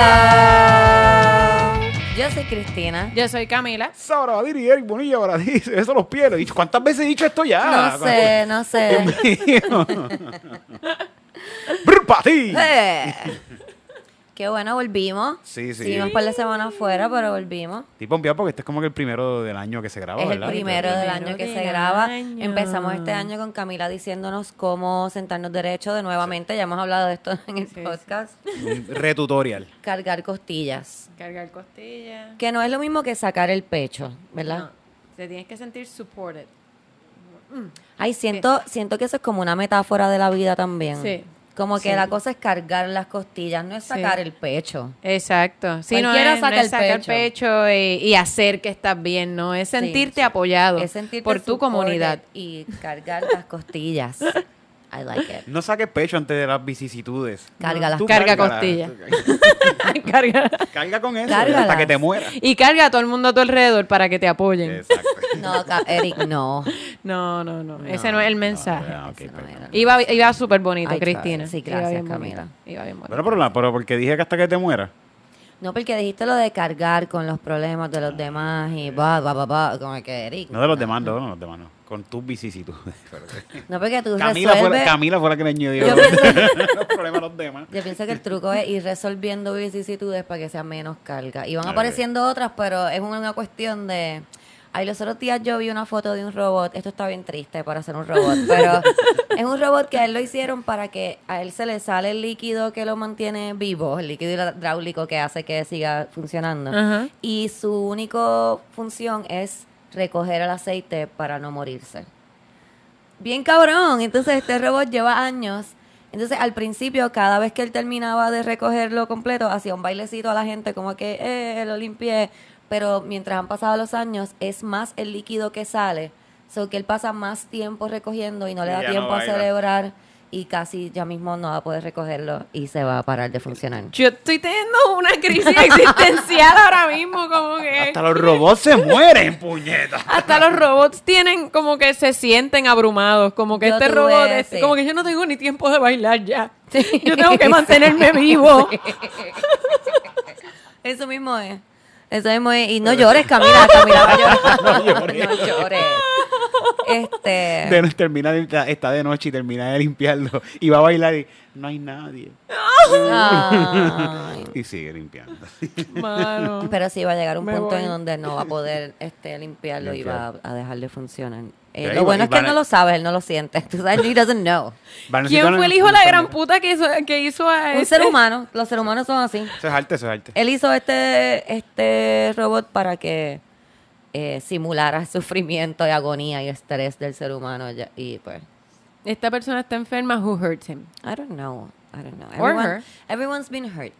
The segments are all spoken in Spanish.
Hello. Yo soy Cristina. Yo soy Camila. Sara Badir y Eric Bonilla para ti. Eso los pierdo. ¿Y ¿Cuántas veces he dicho esto ya? No sé, no sé. Dios mío. Brr, pa' ti. Eh. Qué bueno, volvimos. Sí, sí. Seguimos par de semanas afuera, pero volvimos. Estoy pompeado porque este es como que el primero del año que se graba, es el ¿verdad? primero del año que se graba. año. Empezamos este año con Camila diciéndonos cómo sentarnos derecho de nuevamente. Ya hemos hablado de esto en el Sí, sí. podcast. Un retutorial. Cargar costillas. Cargar costillas. Que no es lo mismo que sacar el pecho, ¿verdad? No, te tienes que sentir supported. Ay, siento, siento que eso es como una metáfora de la vida también. Sí. Como que Sí. la cosa es cargar las costillas, no es Sí. sacar el pecho. Exacto. Sí, no es, saca no es el sacar pecho. pecho y, y hacer que estás bien, no es sentirte sí. apoyado Es sentirte por tu comunidad. Y cargar las costillas. I like it. No saques pecho antes de las vicisitudes. Cárgalas. Tú Carga cárgala. costillas. Carga. Carga con eso Cárgalas. hasta que te mueras. Y carga a todo el mundo a tu alrededor para que te apoyen. Exacto. No, Eric, no. No, no, no. Ese no es el mensaje. No. Iba, iba súper bonito, Ay, Cristina. Sí, Iba gracias. Camila. Iba bien bonito. Pero, pero, pero porque dije que hasta que te mueras. No, porque dijiste lo de cargar con los problemas de los demás y va, va, va, va, como que Eric. No de los demás, no, no, los demás no. Con tus vicisitudes. No, porque tú Camila, fue, resuelves. la- Camila fue la que le añadió Yo los pienso- problemas a los demás. Yo pienso que el truco es ir resolviendo vicisitudes para que sea menos carga. Y van apareciendo otras, pero es una cuestión de... Ay, los otros días yo vi una foto de un robot. Esto está bien triste para ser un robot, pero es un robot que a él lo hicieron para que a él se le sale el líquido que lo mantiene vivo, el líquido hidráulico que hace que siga funcionando. Y su única función es recoger el aceite para no morirse. Bien cabrón. Entonces este robot lleva años. Entonces al principio, cada vez que él terminaba de recogerlo completo, hacía un bailecito a la gente como que, eh, lo limpié. Pero mientras han pasado los años, es más el líquido que sale. So que él pasa más tiempo recogiendo y no le da ya no tiempo a celebrar. Y casi ya mismo no va a poder recogerlo y se va a parar de funcionar. Yo estoy teniendo una crisis existencial ahora mismo, como que... Hasta los robots se mueren, puñeta. Hasta los robots tienen como que se sienten abrumados, como que Yo este robot, es- sí. como que yo no tengo ni tiempo de bailar ya. Yo tengo que mantenerme vivo. Eso mismo es. Eso mismo es. Y no llores, Camila. Camila a llorar. No llores. No llores. Este. De, termina de, está de noche y termina de limpiarlo. Y va a bailar y no hay nadie. ay. Y sigue limpiando. Mano. Pero sí va a llegar un Me punto voy. en donde no va a poder este, limpiarlo y va a, a dejar de funcionar. Eh, lo bueno es que él no lo sabe, él no lo siente. Tú sabes, he doesn't know. ¿Quién fue el hijo de la gran puta que hizo, que hizo a Un este? ser humano. Los seres humanos son así. Eso es arte, eso es arte. Él hizo este, este robot para que eh, simulara sufrimiento y agonía y estrés del ser humano. Y pues. Esta persona está enferma, who hurts him? I don't know. I don't know. Or Everyone, her. Everyone's been hurt.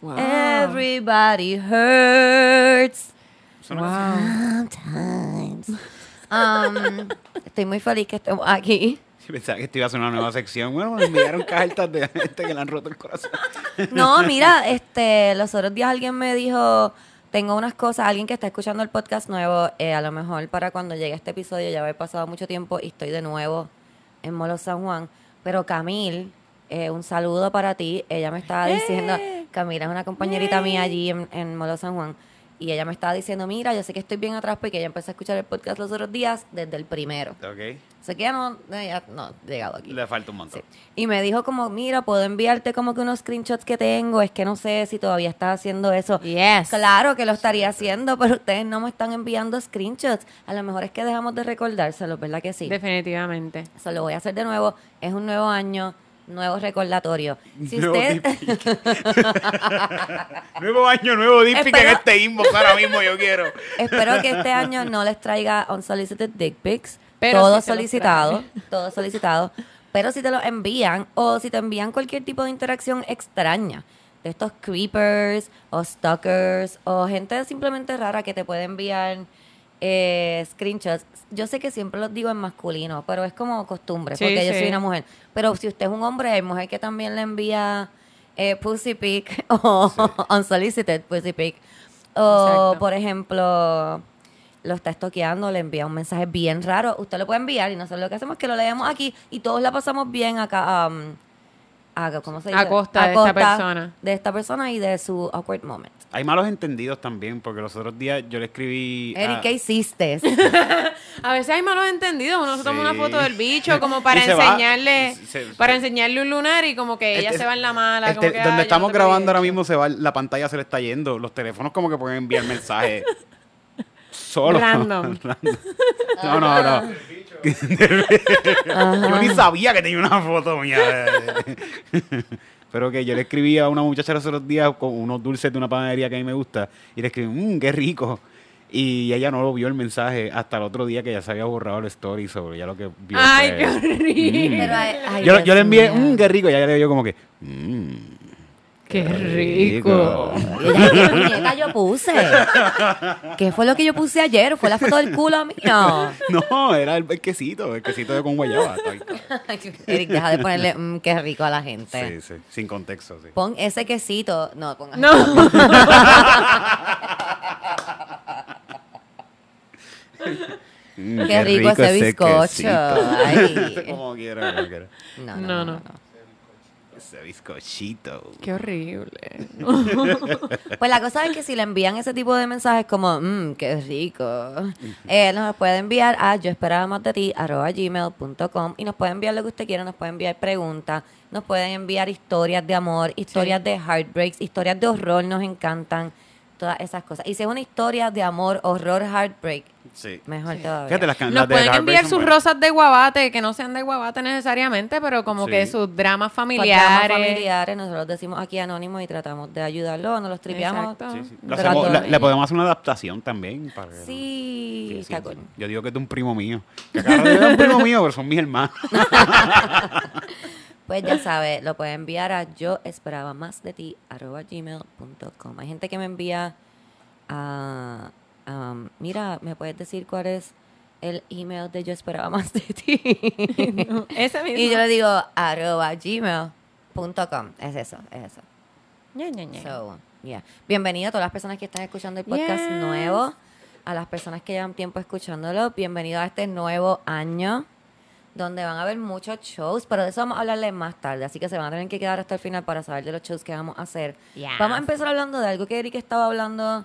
Wow. Everybody hurts. Sometimes. Um, estoy muy feliz que estemos aquí. Pensaba que esto iba a ser una nueva sección. Bueno, me enviaron cartas de gente que le han roto el corazón. No, mira, este, los otros días alguien me dijo, tengo unas cosas, alguien que está escuchando el podcast nuevo, eh, a lo mejor para cuando llegue este episodio ya haber pasado mucho tiempo y estoy de nuevo en Molo San Juan. Pero Camil, eh, un saludo para ti. Ella me estaba diciendo, Camila es una compañerita mía allí en, en Molo San Juan. Y ella me estaba diciendo, mira, yo sé que estoy bien atrás porque ella empezó a escuchar el podcast los otros días desde el primero. Ok. Sé que ya no, ya no llegado aquí. Le falta un montón. Sí. Y me dijo como, mira, puedo enviarte como que unos screenshots que tengo, es que no sé si todavía estás haciendo eso. Yes. Claro que lo estaría haciendo, pero ustedes no me están enviando screenshots. A lo mejor es que dejamos de recordárselos, ¿verdad que sí? Definitivamente. Eso lo voy a hacer de nuevo. Es un nuevo año, nuevo recordatorio. Si Nuevo usted... Nuevo año, nuevo dick pic en Espero- este inbox ahora mismo yo quiero. Espero que este año no les traiga unsolicited dick pics. Pero todo solicitado, todo solicitado. Pero si te lo envían o si te envían cualquier tipo de interacción extraña, de estos creepers o stalkers o gente simplemente rara que te puede enviar eh, screenshots. Yo sé que siempre los digo en masculino, pero es como costumbre, Sí, porque yo soy una mujer. Pero si usted es un hombre, hay mujer que también le envía eh, pussy pic o unsolicited pussy pic. O, Exacto. por ejemplo, lo está estoqueando, le envía un mensaje bien raro. Usted lo puede enviar y nosotros lo que hacemos es que lo leemos aquí y todos la pasamos bien acá. um, a, ¿cómo se dice? A costa de esta persona. De esta persona y de su awkward moment. Hay malos entendidos también, porque los otros días yo le escribí. Eric, a- ¿qué hiciste? A veces hay malos entendidos. Uno se toma Sí. una foto del bicho como para se enseñarle se- para enseñarle un lunar y como que ella Este- se va en la mala. el como te- que, "Ah, donde estamos no grabando ahora mismo se va la pantalla se le está yendo los teléfonos como que pueden enviar mensajes solo Random. no no no yo ni sabía que tenía una foto mía pero que yo le escribí a una muchacha los otros días con unos dulces de una panadería que a mí me gusta y le escribí mmm qué rico y ella no lo vio el mensaje hasta el otro día que ya se había borrado el story sobre ya lo que vio Ay, fue, qué horrible. "Mm". Pero, ay, ay, yo, yo le envié mmm qué rico y ella le dio como que mmm Qué rico. Y ella, ¿Qué muñeca yo puse? ¿Qué fue lo que yo puse ayer? ¿Fue la foto del culo mío? No, era el, quesito, el quesito de con guayaba. Eric, deja de ponerle mm, qué rico a la gente. Sí, sí, sin contexto, sí. Pon ese quesito. No, ponga. No. Mm, Qué rico ese bizcocho. Ay. como quiera, como quiera. No, No, no, no. no. Ese bizcochito. Qué horrible. Pues la cosa es que si le envían ese tipo de mensajes como, mmm, qué rico, eh, nos puede enviar a yo esperaba más de ti, arroba gmail.com y nos puede enviar lo que usted quiera, nos puede enviar preguntas, nos pueden enviar historias de amor, historias de heartbreaks, historias de horror, nos encantan, todas esas cosas. Y si es una historia de amor, horror, heartbreak, Sí. mejor todavía. Fíjate, las, can- Nos las de pueden enviar sus buenas. rosas de guabate, que no sean de guabate necesariamente, pero como Sí. que sus dramas Pues, dramas familiares. familiares, nosotros decimos aquí anónimos y tratamos de ayudarlo, nos los tripeamos. Sí, sí. Lo hacemos- le, podemos hacer una adaptación también. Para que- Sí, Sí, sí, está sí. cool. Yo digo que es de un primo mío. Que no es de un primo mío, pero son mis hermanos. Pues ya sabes, lo puedes enviar a yo esperaba más de ti arroba gmail.com. Hay gente que me envía a, um, mira, ¿me puedes decir cuál es el email de yo esperaba más de ti? Ese mismo. y yo le digo arroba gmail.com. Es eso, es eso. So, yeah. Bienvenido a todas las personas que están escuchando el podcast Yes. nuevo, a las personas que llevan tiempo escuchándolo. Bienvenido a este nuevo año, donde van a haber muchos shows, pero de eso vamos a hablarles más tarde, así que se van a tener que quedar hasta el final para saber de los shows que vamos a hacer. Yes. Vamos a empezar hablando de algo que Eric estaba hablando.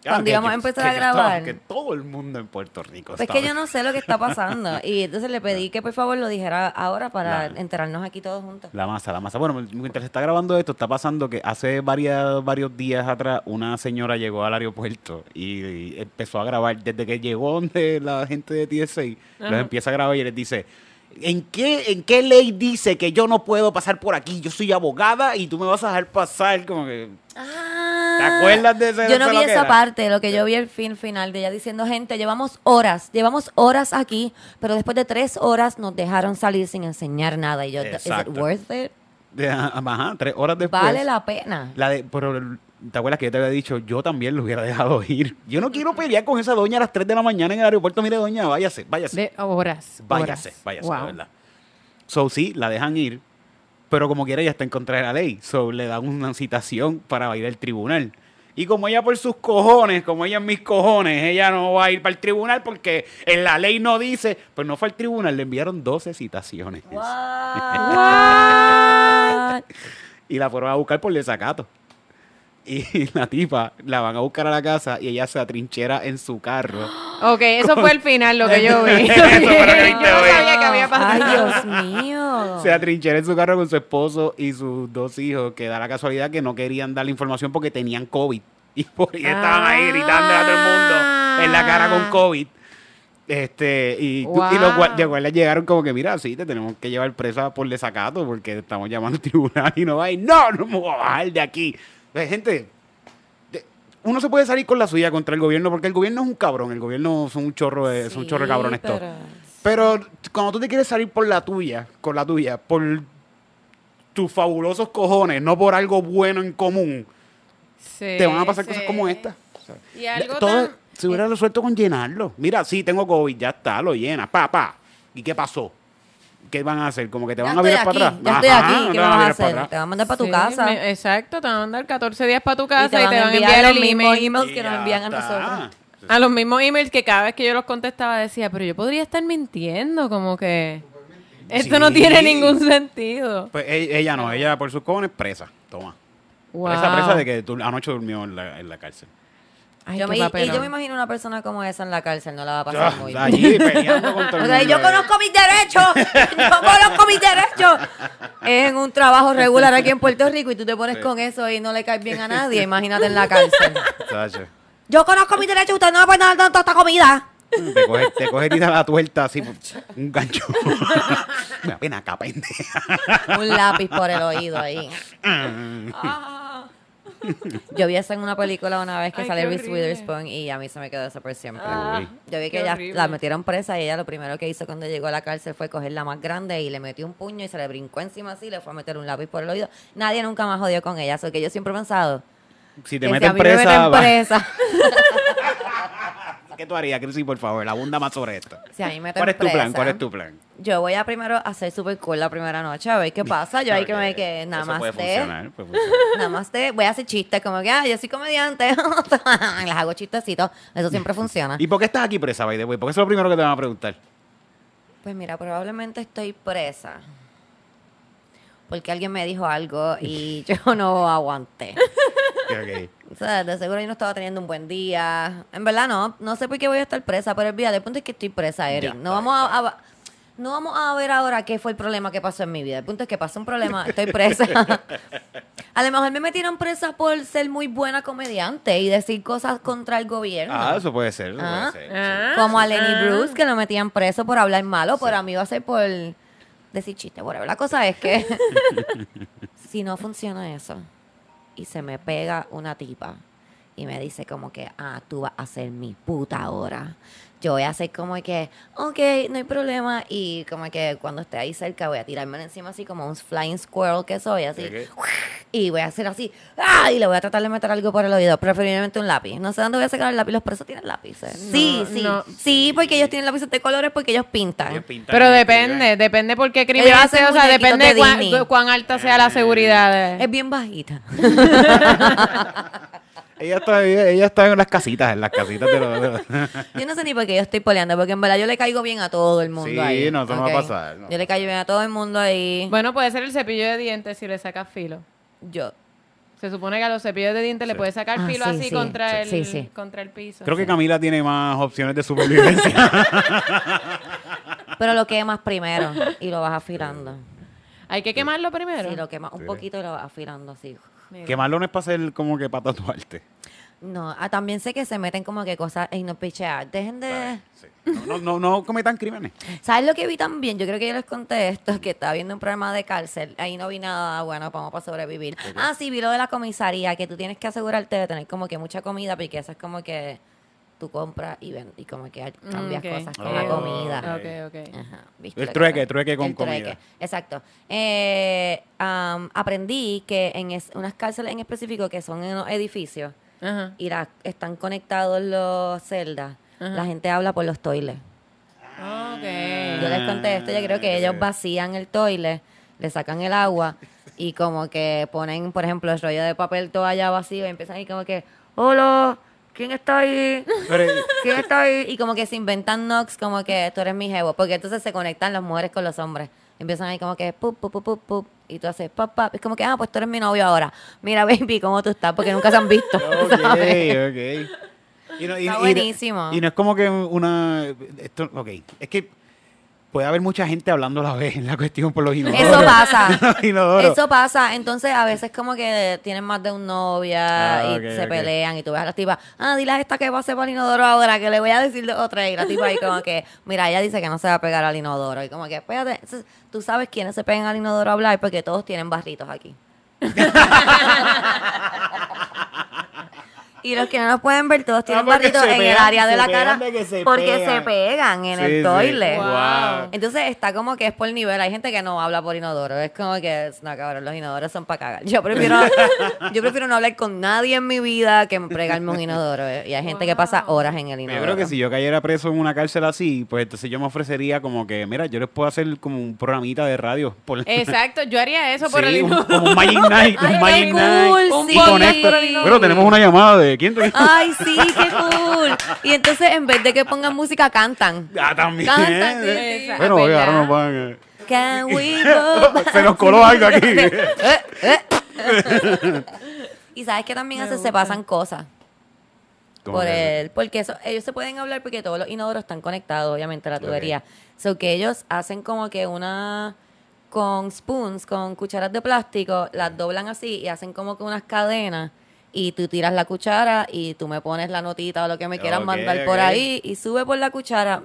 Ah, Cuando que- íbamos a empezar que a grabar. que todo el mundo en Puerto Rico Pues estaba- que yo no sé lo que está pasando. Y entonces le pedí que por favor lo dijera ahora para La- enterarnos aquí todos juntos. La masa, la masa. Bueno, mientras se está grabando esto, está pasando que hace varias, varios días atrás una señora llegó al aeropuerto y, y empezó a grabar. Desde que llegó donde la gente de TSA, los Ajá. empieza a grabar y les dice, ¿en qué, ¿en qué ley dice que yo no puedo pasar por aquí? Yo soy abogada y tú me vas a dejar pasar. Como que... ¿Te acuerdas de ese- Yo no vi esa parte, lo que yo vi el fin final de ella diciendo, gente, llevamos horas, llevamos horas aquí, pero después de tres horas nos dejaron salir sin enseñar nada. Y yo, ¿is it worth it? De- ajá, tres horas después. Vale la pena. La de, pero, ¿te acuerdas que yo te había dicho? Yo también lo hubiera dejado ir. Yo no quiero pelear con esa doña a las 3 de la mañana en el aeropuerto. Mire, doña, váyase, váyase. De horas. váyase, horas. váyase, Wow. la verdad. So, sí, la dejan ir, pero como quiera ella está en contra de la ley. So, le dan una citación para ir al tribunal. Y como ella por sus cojones, como ella en mis cojones, ella no va a ir para el tribunal porque en la ley no dice, pues no fue al tribunal, le enviaron 12 citaciones. What? Y la fueron a buscar por desacato. Y la tipa la van a buscar a la casa y ella se atrinchera en su carro. Ok, eso fue el final, lo que yo vi. Eso fue lo que yo no sabía que había pasado. Ay, Dios mío. Se atrinchera en su carro con su esposo y sus dos hijos, que da la casualidad que no querían dar la información porque tenían COVID. Y por ahí estaban ahí gritando a todo el mundo en la cara con COVID. Este, y, tú- y los Wow. de llegaron como que, mira, sí, te tenemos que llevar presa por desacato porque estamos llamando al tribunal y no va a ir. No, no me voy a bajar de aquí. Gente, uno se puede salir con la suya contra el gobierno porque el gobierno es un cabrón, el gobierno son un chorro de, son un chorro de Sí, cabrones todos. pero- Pero cuando tú te quieres salir por la tuya, con la tuya, por tus fabulosos cojones, no por algo bueno en común, Sí, te van a pasar sí. cosas como esta. O sea, Y algo todo tan- se hubiera resuelto con llenarlo. Mira, sí, tengo COVID, ya está, lo llena, pa, pa. ¿Y qué pasó? ¿Qué van a hacer? ¿Como que te Ya van a virar aquí, para atrás? ya estoy Ajá, aquí, ¿qué te van a hacer? Te van a mandar para tu Sí, casa. me- exacto, te van a mandar 14 días para tu y casa te van a enviar el los mismos email. emails Y que nos envían a nosotros. A los mismos emails que cada vez que yo los contestaba decía, pero yo podría estar mintiendo, como que... Esto no tiene ningún sentido. Pues e- ella no, ella por sus cojones presa. Toma. Wow. Presa, presa de que tú anoche durmió en la, en la cárcel. Ay, yo qué me, y yo me imagino una persona como esa en la cárcel, no la va a pasar muy bien. allí peleando con todo O sea, mundo. yo conozco mis derechos, yo conozco mis derechos. Es en un trabajo regular aquí en Puerto Rico y tú te pones Sí. con eso y no le caes bien a nadie. Imagínate en la cárcel. Yo conozco mis derechos, usted no me puede dar tanta esta comida. Te coge, te coge y te da la tuerta así, un gancho. Pena acá, pendeja. Un lápiz por el oído ahí. Yo vi eso en una película una vez que Ay, sale Reese. Witherspoon y a mí se me quedó eso por siempre. Ah, Yo vi que ella horrible. la metieron presa y ella lo primero que hizo cuando llegó a la cárcel fue coger la más grande y le metió un puño y se le brincó encima así y le fue a meter un lápiz por el oído. Nadie nunca más jodió con ella, eso que yo siempre he pensado. Si te que meten si a mí me presa, meten presa, ¿qué tú harías, Cristi, por favor? Abunda más sobre esto. si a mí me ¿Cuál es tu plan? ¿Cuál es tu plan? Yo voy a primero hacer super cool la primera noche, a ver qué pasa. Yo ahí que me que nada más puede de, funcionar. puede funcionar. nada más de, voy a hacer chistes como que, ah, yo soy comediante. Les hago chistecitos, eso siempre funciona. ¿Y por qué estás aquí presa, by the way? Porque eso es lo primero que te van a preguntar. Pues mira, probablemente estoy presa. Porque alguien me dijo algo y yo no aguanté. Ok. O sea, de seguro yo no estaba teniendo un buen día. En verdad no, no sé por qué voy a estar presa, pero el día el punto es que estoy presa, Eric. Ya, no vamos a, a- no vamos a ver ahora qué fue el problema que pasó en mi vida. El punto es que pasó un problema, estoy presa. a lo mejor me metieron presa por ser muy buena comediante y decir cosas contra el gobierno. Ah, eso puede ser. eso Ah. puede ser, sí. Ah, Como a Lenny ah. Bruce, que lo metían preso por hablar malo, pero a mí va a ser por decir chiste. Bueno, la cosa es que si no funciona eso y se me pega una tipa y me dice como que, ah, tú vas a ser mi puta ahora. Yo voy a hacer como que, ok, no hay problema. Y como que cuando esté ahí cerca voy a tirarme encima así como un flying squirrel que soy, así. Y voy a hacer así, ¡ah! Y le voy a tratar de meter algo por el oído, preferiblemente un lápiz. No sé dónde voy a sacar el lápiz, los presos tienen lápices. sí, sí. no. Sí, porque ellos tienen lápices de colores porque ellos pintan. Ellos pintan Pero depende, depende por qué crimen sea, o sea, depende de cuán, cuán alta sea la seguridad. de- Es bien bajita. Ella está, ella, ella está en las casitas, en las casitas de los... de los- Yo no sé ni por qué yo estoy poleando, porque en verdad yo le caigo bien a todo el mundo Sí, ahí. no, eso no va a ¿ok? pasar, no. Yo le caigo bien a todo el mundo ahí. Bueno, puede ser el cepillo de dientes si le sacas filo. Yo. Se supone que a los cepillos de dientes le puedes sacar Ah, filo sí, así sí. contra, Sí, el, sí. contra el piso. Creo que Camila tiene más opciones de supervivencia. Pero lo quemas primero y lo vas afilando. Hay que quemarlo primero. Sí, lo quemas un Sí. poquito y lo vas afilando así. Mira. Quemarlo no es para hacer como que para tatuarte. No, ah, también sé que se meten como que cosas y no pichear. Dejen de... Sí. No, no, no, no cometan crímenes. ¿Sabes lo que vi también? Yo creo que yo les conté esto, que estaba viendo un programa de cárcel. Ahí no vi nada bueno como para sobrevivir. Ah, sí, vi lo de la comisaría, que tú tienes que asegurarte de tener como que mucha comida, porque eso es como que tú compras y ven, y como que cambias Mm, ok. cosas con Oh, la ok. comida. Ok, ok. Ajá, ¿viste El trueque, trueque con El trueque, comida. Exacto. Eh, am, aprendí que en es- unas cárceles en específico que son en los edificios y las están conectados los celdas, la gente habla por los toiles. Ok. Yo les conté esto, yo creo que ellos vacían el toile, le sacan el agua y como que ponen, por ejemplo, el rollo de papel toalla vacío y empiezan ahí como que, hola, ¿quién está ahí? ¿Quién está ahí? Y como que se inventan knocks como que tú eres mi jevo, porque entonces se conectan las mujeres con los hombres. Empiezan ahí como que, pup, pup, pup, pup, pup, y tú haces, pap, pap. Es como que, ah, pues tú eres mi novio ahora. Mira, baby, ¿cómo tú estás? Porque nunca se han visto. ok, ¿sabes? ok. Y no, y- Está y- buenísimo. Y no es como que una... Esto, ok, es que puede haber mucha gente hablando a la vez en la cuestión por los inodoros. Eso pasa. Inodoros. Eso pasa, entonces a veces como que tienen más de un novia Ah, y se pelean y tú ves a la tipa, ah, dile a esta que va a ser para el inodoro ahora, que le voy a decir de otra y la tipa ahí como que, mira, ella dice que no se va a pegar al inodoro y como que, espérate, entonces, tú sabes quiénes se pegan al inodoro a hablar porque todos tienen barritos aquí. Y los que no nos pueden ver, todos tienen Ah, porque barritos en el área de la cara se porque pegan. se pegan en Sí, el sí. toilet. Wow. Entonces está como que es por nivel. Hay gente que no habla por inodoro. Es como que, no, cabrón, los inodoros son para cagar. Yo prefiero, yo prefiero no hablar con nadie en mi vida que pregarme un inodoro. eh. Y hay gente que pasa horas en el Yo inodoro. creo que si yo cayera preso en una cárcel así, pues entonces yo me ofrecería como que, mira, yo les puedo hacer como un programita de radio. Por, Exacto, yo haría eso por Sí, el un- inodoro. como un Magic Night. Ay, un Magic cool, Night. Un y. Pero tenemos una llamada de quién te- Ay, sí, qué cool. Y entonces en vez de que pongan música, cantan. Ah, también. Cantan, sí, Bueno, ahora nos van. can we go Se nos coló algo aquí. Eh, eh. y sabes que también hace, se pasan cosas ¿Cómo por el, porque eso, ellos se pueden hablar porque todos los inodoros están conectados, obviamente, a la tubería. So que ellos hacen como que una con spoons, con cucharas de plástico, las doblan así y hacen como que unas cadenas y tú tiras la cuchara y tú me pones la notita o lo que me quieras Ok, mandar por ahí y sube por la cuchara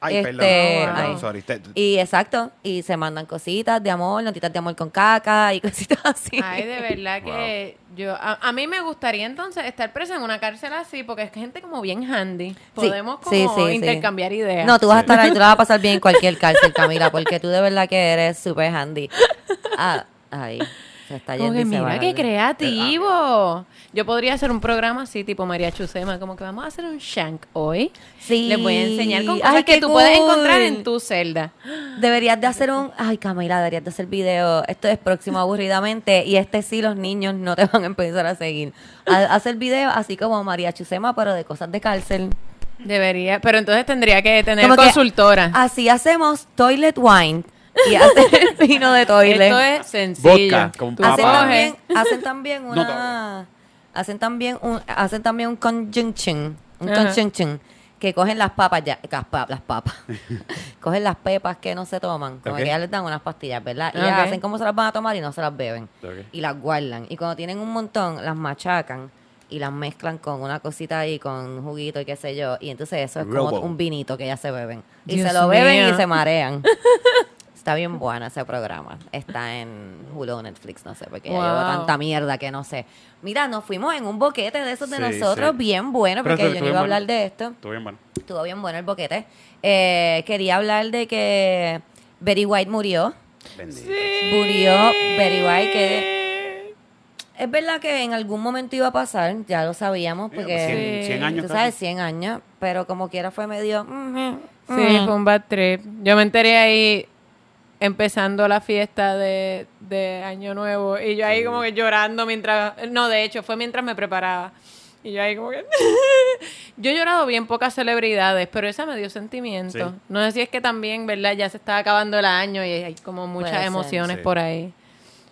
Ay, Este, perdón, perdón, ay. sorry. Te- y exacto, y se mandan cositas de amor, notitas de amor con caca y cositas así. Ay, de verdad que yo a, a mí me gustaría entonces estar presa en una cárcel así porque es que gente como bien handy. Podemos como sí, sí, sí. intercambiar ideas. No, tú vas a estar ahí, tú la vas a pasar bien en cualquier cárcel, Camila, porque tú de verdad que eres súper handy. Ah, ahí, se está yendo que y se va. mira qué creativo. Yo podría hacer un programa así, tipo María Chusema, como que vamos a hacer un shank hoy. Sí. Les voy a enseñar con cosas Ay, que tú puedes encontrar en tu celda. Deberías de hacer un... Ay, Camila, deberías de hacer video. Esto es próximo aburridamente y este sí los niños no te van a empezar a seguir. A- hacer video así como María Chusema, pero de cosas de cárcel. Debería, pero entonces tendría que tener Como que consultora. Así hacemos toilet wine y hacer vino de toilet. Esto es sencillo. Vodka con Tú papa. hacen también, hacen también No una hacen también un hacen también un conjunction un Ajá. conjunction que cogen las papas ya las, pa- las papas. Cogen las pepas que no se toman como que ya les dan unas pastillas verdad y Ok. ellas hacen como se las van a tomar y no se las beben. Y las guardan. Y cuando tienen un montón las machacan y las mezclan con una cosita ahí con juguito y qué sé yo. Y entonces eso es como un vinito que ya se beben. Y Dios se lo beben y se marean Está bien buena ese programa. Está en Hulu o Netflix, no sé, porque ya Wow. llevo tanta mierda que no sé. Mira, nos fuimos en un boquete de esos de Sí, nosotros, sí. bien bueno, porque yo no iba a bueno. hablar de esto. Estuvo bien bueno. Estuvo bien bueno el boquete. Eh, quería hablar de que Betty White murió. Bendito. Murió Betty White, que es verdad que en algún momento iba a pasar, ya lo sabíamos, porque pues, cien- cien años tú sabes, 100 años, pero como quiera fue medio... mm, Sí, fue un bad trip. Yo me enteré ahí empezando la fiesta de, de Año Nuevo y yo ahí como que llorando mientras... No, de hecho, fue mientras me preparaba. Y yo ahí como que... yo he llorado bien pocas celebridades, pero esa me dio sentimiento. Sí. No sé si es que también, ¿verdad? Ya se está acabando el año y hay como muchas Puede emociones Sí. por ahí.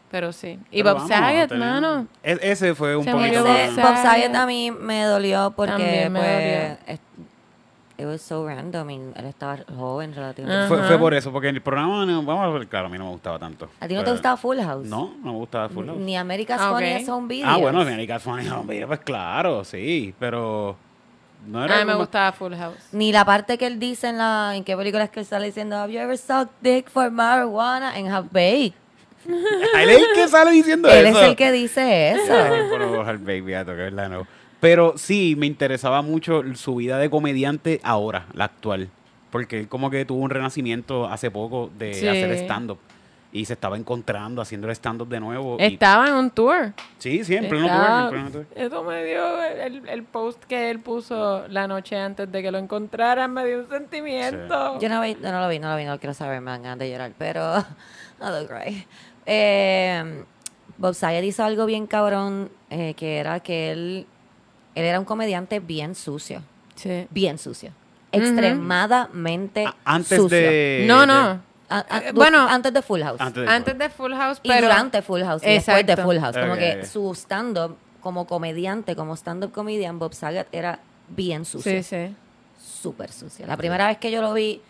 Pero sí. Y Pero Bob Saget, mano. E- ese fue un Se poquito. Bob Saget. Saget a mí me dolió porque También me pues dolió. It was so random y él estaba joven relativamente. Fue, fue por eso, porque el programa, no- vamos a ver, claro, a mí no me gustaba tanto. ¿A ti no te Pero- gustaba Full House? No, no me gustaba Full House. Ni America's Ah, ok. Funniest Home Videos. Ah, bueno, America's Funny Home Video, pues claro, sí, pero no era A mí me como- gustaba Full House. Ni la parte que él dice en la en qué película es que él sale diciendo Have you ever sucked dick for marijuana and have baked? Él es el que sale diciendo Él eso. es el que dice eso. Ay, pero al baby a tocar, ¿verdad? No. Pero sí, me interesaba mucho su vida de comediante ahora, la actual. Porque él como que tuvo un renacimiento hace poco de Sí. hacer stand-up. Y se estaba encontrando, haciendo el stand-up de nuevo. y- Estaba en un tour. sí, Estaba- tuve, en pleno tour. Eso me dio el, el post que él puso la noche antes de que lo encontraran, me dio un sentimiento. Yo no, vi, no lo vi, no lo vi, no lo quiero saber, me dan ganas de llorar, pero no lo cry. Eh, Bob Saget hizo algo bien cabrón, eh, que era que él, él era un comediante bien sucio, Sí. bien sucio, extremadamente A- Antes sucio. de... No, de- no. A- a- Eh, bueno, antes de Full House. antes de- Antes de Full House, y pero... durante Full House y después de. Full House. Como que su stand-up como comediante, como stand-up comedian, Bob Saget era bien sucio. Sí, sí. Súper sucio. La primera vez que yo lo vi,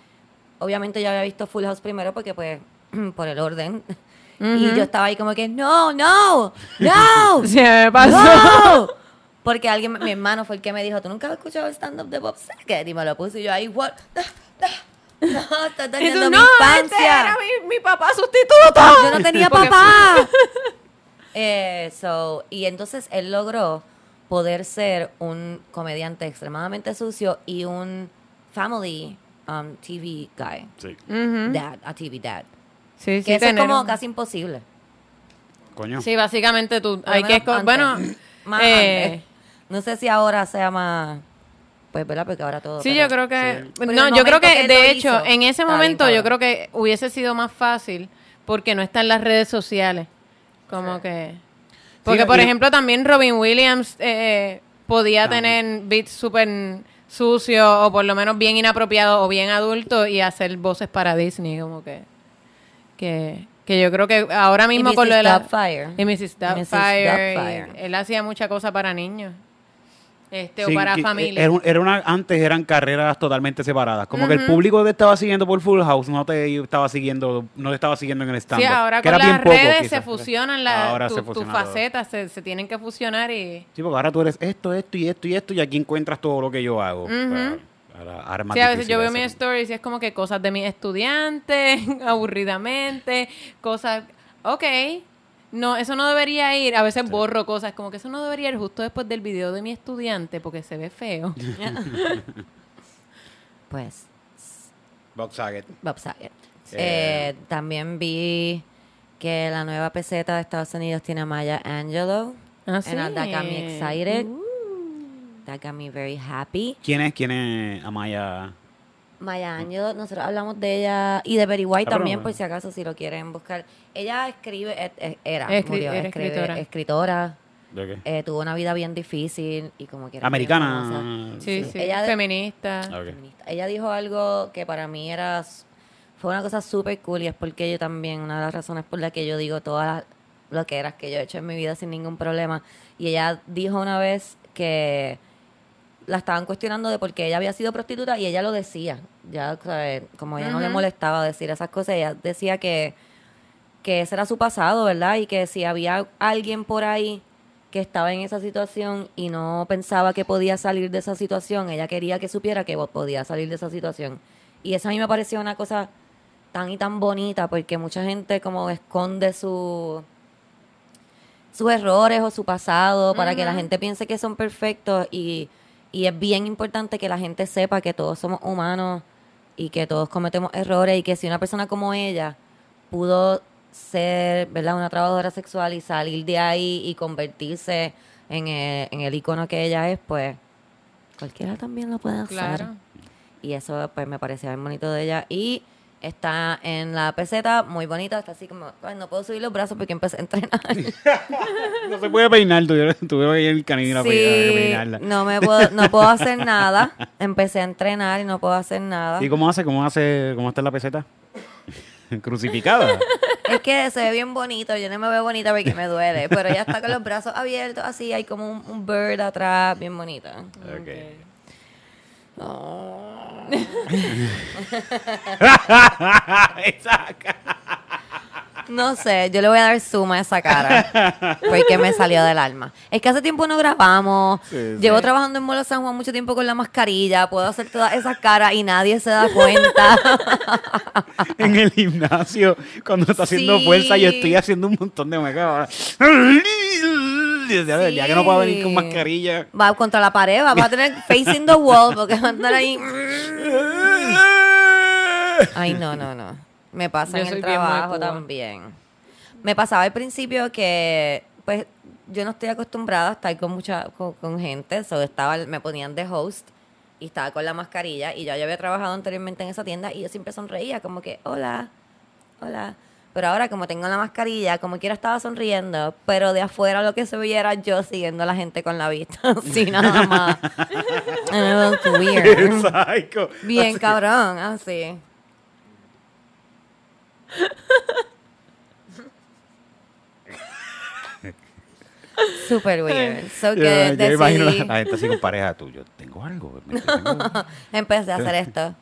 obviamente yo había visto Full House primero porque pues por el orden. Y yo estaba ahí como que, no, no, no, Se me pasó. no. Porque alguien, mi hermano fue el que me dijo, ¿tú nunca has escuchado el stand-up de Bob Saget? Y me lo puse y yo ahí, what? No, estás Y tú, mi no, infancia. este era mi, mi papá sustituto. Yo no tenía papá. Eh, so, y entonces él logró poder ser un comediante extremadamente sucio y un family um, TV guy. Sí. Dad, a TV dad. Sí, sí, Que eso es como un- casi imposible. coño. Sí, básicamente tú hay que... Bueno. Más eh, antes. No sé si ahora sea más... Pues, ¿verdad? Porque ahora todo... Sí, pero- yo creo que... Sí. No, yo creo que, de hecho, hizo, en ese bien momento yo creo que hubiese sido más fácil porque no está en las redes sociales. Como que... Porque, Sí, por y- ejemplo, también Robin Williams eh, podía tener beats súper sucios o por lo menos bien inapropiados o bien adultos y hacer voces para Disney, como que... Que, que yo creo que ahora mismo Y con lo de la... Y Mrs. Mrs. Doubtfire. Él hacía mucha cosa para niños. Este, o para que- familias. Era, era una, antes eran carreras totalmente separadas. Como que el público te estaba siguiendo por Full House, no te estaba siguiendo, no te estaba siguiendo en el stand. Sí, ahora que con era bien las poco, redes se quizás. fusionan la, Ahora tu- se tus fusiona todo. facetas, se, se tienen que fusionar y... Sí, porque ahora tú eres esto, esto y esto y esto, y aquí encuentras todo lo que yo hago. Ahora- ahora- ahora es más Sí, a veces difícil yo veo mis stories y es como que cosas de mis estudiantes, aburridamente, cosas... Ok, no, eso no debería ir. A veces borro cosas como que eso no debería ir justo después del video de mi estudiante porque se ve feo. Pues, Bob Saget. Bob Saget. Eh. Eh, también vi que la nueva peseta de Estados Unidos tiene a Maya Angelou. Ah, And that got me excited. Uh. That got me very happy. ¿Quién es? ¿Quién es Amaya? Maya Angelou, nosotros hablamos de ella y de Betty White Ah, también, por si acaso, si lo quieren buscar. Ella escribe, eh, eh, era, Escri- murió, era escribe- escritora. escritora. ¿De qué? eh, tuvo una vida bien difícil y como que era bien Americana. Sí, Sí. sí, Ella- feminista. Ah, feminista. Ella dijo algo que para mí era fue una cosa súper cool y es porque yo también, una de las razones por las que yo digo todas las lo que era que yo he hecho en mi vida sin ningún problema. Y ella dijo una vez que la estaban cuestionando de por qué ella había sido prostituta y ella lo decía. Ya, ¿sabes? como ella no le molestaba decir esas cosas, ella decía que, que ese era su pasado, ¿verdad? Y que si había alguien por ahí que estaba en esa situación y no pensaba que podía salir de esa situación, ella quería que supiera que podía salir de esa situación. Y eso a mí me pareció una cosa tan y tan bonita porque mucha gente como esconde su sus errores o su pasado para que la gente piense que son perfectos y, y es bien importante que la gente sepa que todos somos humanos y que todos cometemos errores y que si una persona como ella pudo ser, ¿verdad?, una trabajadora sexual y salir de ahí y convertirse en el, en el icono que ella es, pues cualquiera también lo puede hacer. Claro. Y eso pues me parecía bien bonito de ella. Y está en la peseta, muy bonita, está así como, "Ay, no puedo subir los brazos porque empecé a entrenar. No se puede peinar, tuve, tuve que ir el canino a sí, peinarla. no me puedo, no puedo hacer nada. Empecé a entrenar y no puedo hacer nada. ¿Y cómo hace? ¿Cómo hace? ¿Cómo está la peseta? Crucificada. Es que se ve bien bonito, yo no me veo bonita porque me duele, pero ella está con los brazos abiertos así, hay como un, un bird atrás, bien bonita. Ok. Esa cara. No sé, yo le voy a dar suma a esa cara. Porque me salió del alma. Es que hace tiempo no grabamos. Sí, sí. Llevo trabajando en Molo San Juan mucho tiempo con la mascarilla. Puedo hacer todas esas caras y nadie se da cuenta. en el gimnasio, cuando está haciendo Sí. fuerza, yo estoy haciendo un montón de mega. Ya, ya que no puedo venir con mascarilla. Va contra la pared, va, va a tener facing the wall porque va a andar ahí. Ay, no, no, no. Me pasa Yo en el trabajo también. Me pasaba al principio que, pues, yo no estoy acostumbrada a estar con mucha con, con gente. So estaba, me ponían de host y estaba con la mascarilla. Y ya yo había trabajado anteriormente en esa tienda y yo siempre sonreía, como que, hola, hola. Pero ahora, como tengo la mascarilla, como quiera estaba sonriendo, pero de afuera lo que se veía era yo siguiendo a la gente con la vista, así nada más. And it was weird. Psycho. Bien cabrón, así. Super weird. So Yo, que yo imagino la, la gente así con pareja tuyo. Tengo algo. me- tengo- empecé a hacer esto.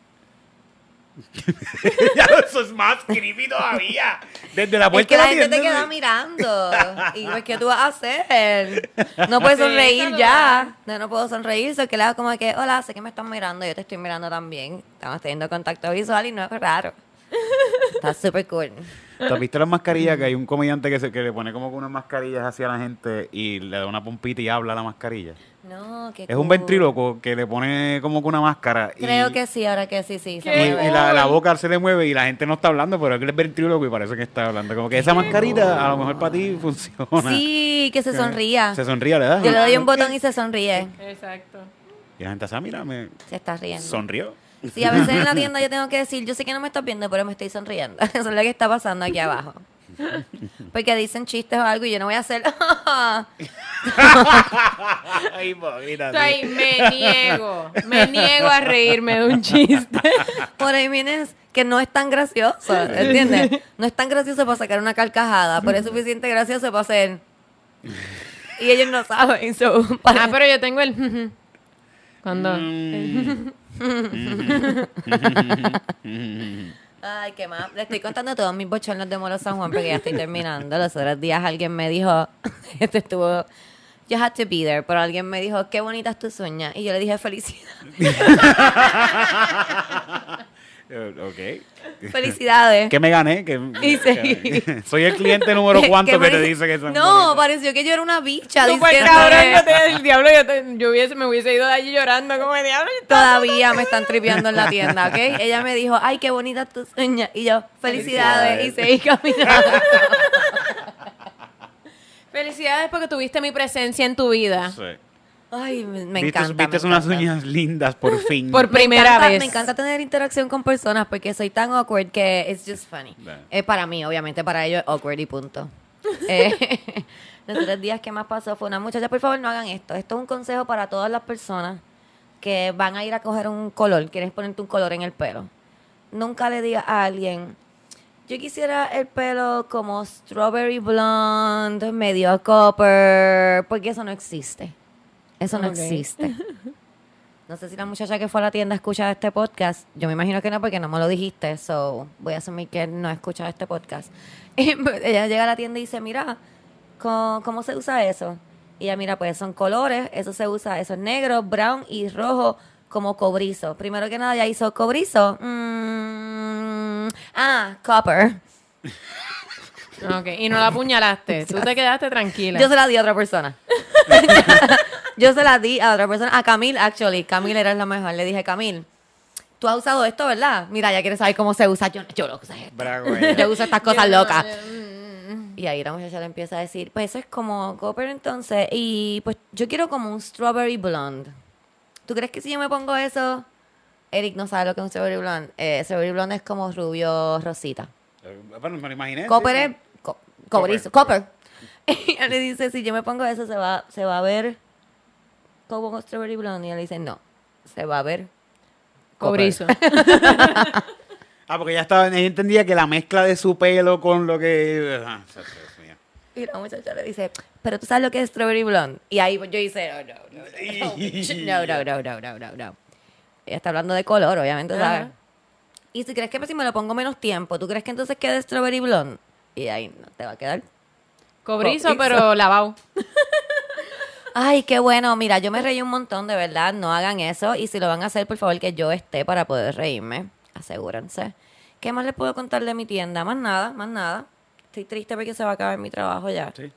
ya, eso es más creepy todavía. Desde la Es puerta que de la la gente te queda mirando. Y pues, ¿qué tú vas a hacer? No puedes sonreír ya. No, no puedo sonreír. So que le hago como que, hola, sé que me están mirando. Yo te estoy mirando también. Estamos teniendo contacto visual y no es raro. Está súper cool. ¿Tú has visto las mascarillas? Que hay un comediante que, se, que le pone como que unas mascarillas hacia la gente y le da una pompita y habla a la mascarilla. No, qué Es un cool. ventríloco que le pone como que una máscara. y- Creo que sí, ahora que sí, sí. se Y, mueve. y la, la boca se le mueve y la gente no está hablando, pero él es ventríloco y parece que está hablando. Como que esa mascarita a lo mejor para ti funciona. Sí, que se sonría. Se sonríe, ¿verdad? Yo le doy un botón y se sonríe. Exacto. Y la gente dice, ah, mira, me Se está riendo. sonrió. Sí, a veces en la tienda yo tengo que decir, yo sé que no me estás viendo, pero me estoy sonriendo. Eso es lo que está pasando aquí abajo. Porque dicen chistes o algo y yo no voy a hacer. Ay, me niego. Me niego a reírme de un chiste. Por ahí vienes que no es tan gracioso, ¿entiendes? No es tan gracioso para sacar una carcajada, pero es suficiente gracioso para hacer. Y ellos no saben. so, para- Ah, pero yo tengo el. Cuando. Mm. Ay, qué más. Le estoy contando todos mis bochornos de Molo San Juan porque ya estoy terminando. Los otros días alguien me dijo, este estuvo, you had to be there, pero alguien me dijo, qué bonitas tus uñas. Y yo le dije, felicidades. Eh, ok. Felicidades. ¿Qué me gané? Que, Y seguí. soy el cliente número cuánto que, te dice- que son No, bonitas. pareció que yo era una bicha. Súper diciendo cabrón, que yo te- el diablo, yo, te- yo hubiese, me hubiese ido de allí llorando como el diablo. Todavía me están tripeando en la tienda, ¿ok? Ella me dijo, ay, qué bonitas tus uñas. Y yo, felicidades. Y seguí caminando. Felicidades porque tuviste mi presencia en tu vida. Sí. Ay, me, me Viste, encanta. viste me unas encanta. uñas lindas por fin. Por Me primera encanta- vez. Me encanta tener interacción con personas porque soy tan awkward que it's just funny. Bueno. Eh, para mí, obviamente, para ellos es awkward y punto. Eh, los tres días que más pasó fue una muchacha, por favor no hagan esto. Esto es un consejo para todas las personas que van a ir a coger un color, quieres ponerte un color en el pelo. Nunca le digas a alguien, yo quisiera el pelo como strawberry blonde, medio copper, porque eso no existe. Eso no existe. No sé si la muchacha que fue a la tienda escucha este podcast. Yo me imagino que no, porque no me lo dijiste. So, voy a asumir que no escucha este podcast. Y ella llega a la tienda y dice, mira, ¿cómo, cómo se usa eso? Y ella, mira, pues son colores. Eso se usa, eso es negro, brown y rojo como cobrizo. Primero que nada, ya hizo cobrizo. Mm, ah, copper. Ok, y no la apuñalaste. Tú te quedaste tranquila. Yo se la di a otra persona. Yo se la di a otra persona. A Camille, actually. Camille era la mejor. Le dije, Camille, tú has usado esto, ¿verdad? Mira, ya quieres saber cómo se usa. Yo, yo lo usé. Yo uso estas cosas Yo no, locas. mm, Y ahí la muchacha le empieza a decir, pues eso es como copper entonces. Y pues yo quiero como un strawberry blonde. ¿Tú crees que si yo me pongo eso? Eric no sabe lo que es un strawberry blonde. Eh, strawberry blonde es como rubio rosita. Eh, Bueno, me lo imaginé. Copper sí, es co- cobrizo, copper. Y ella le dice, si yo me pongo eso, se va, se va a ver como strawberry blonde. Y le dice, no, se va a ver. Cobrizo. Ah, porque ya estaba, ella entendía que la mezcla de su pelo con lo que... Ah. Y la muchacha le dice, pero tú sabes lo que es strawberry blonde. Y ahí yo hice, no, no, no, no, no, no, no, no, no. Ella está hablando de color, obviamente, ¿sabes? Y si crees que si me lo pongo menos tiempo, ¿tú crees que entonces quede strawberry blonde? Y ahí no te va a quedar. Cobrizo, Cobrizo. pero lavado. Ay, qué bueno. Mira, yo me reí un montón, de verdad. No hagan eso. Y si lo van a hacer, por favor, que yo esté para poder reírme. Asegúrense. ¿Qué más les puedo contar de mi tienda? Más nada, más nada. Estoy triste porque se va a acabar mi trabajo ya. Sí.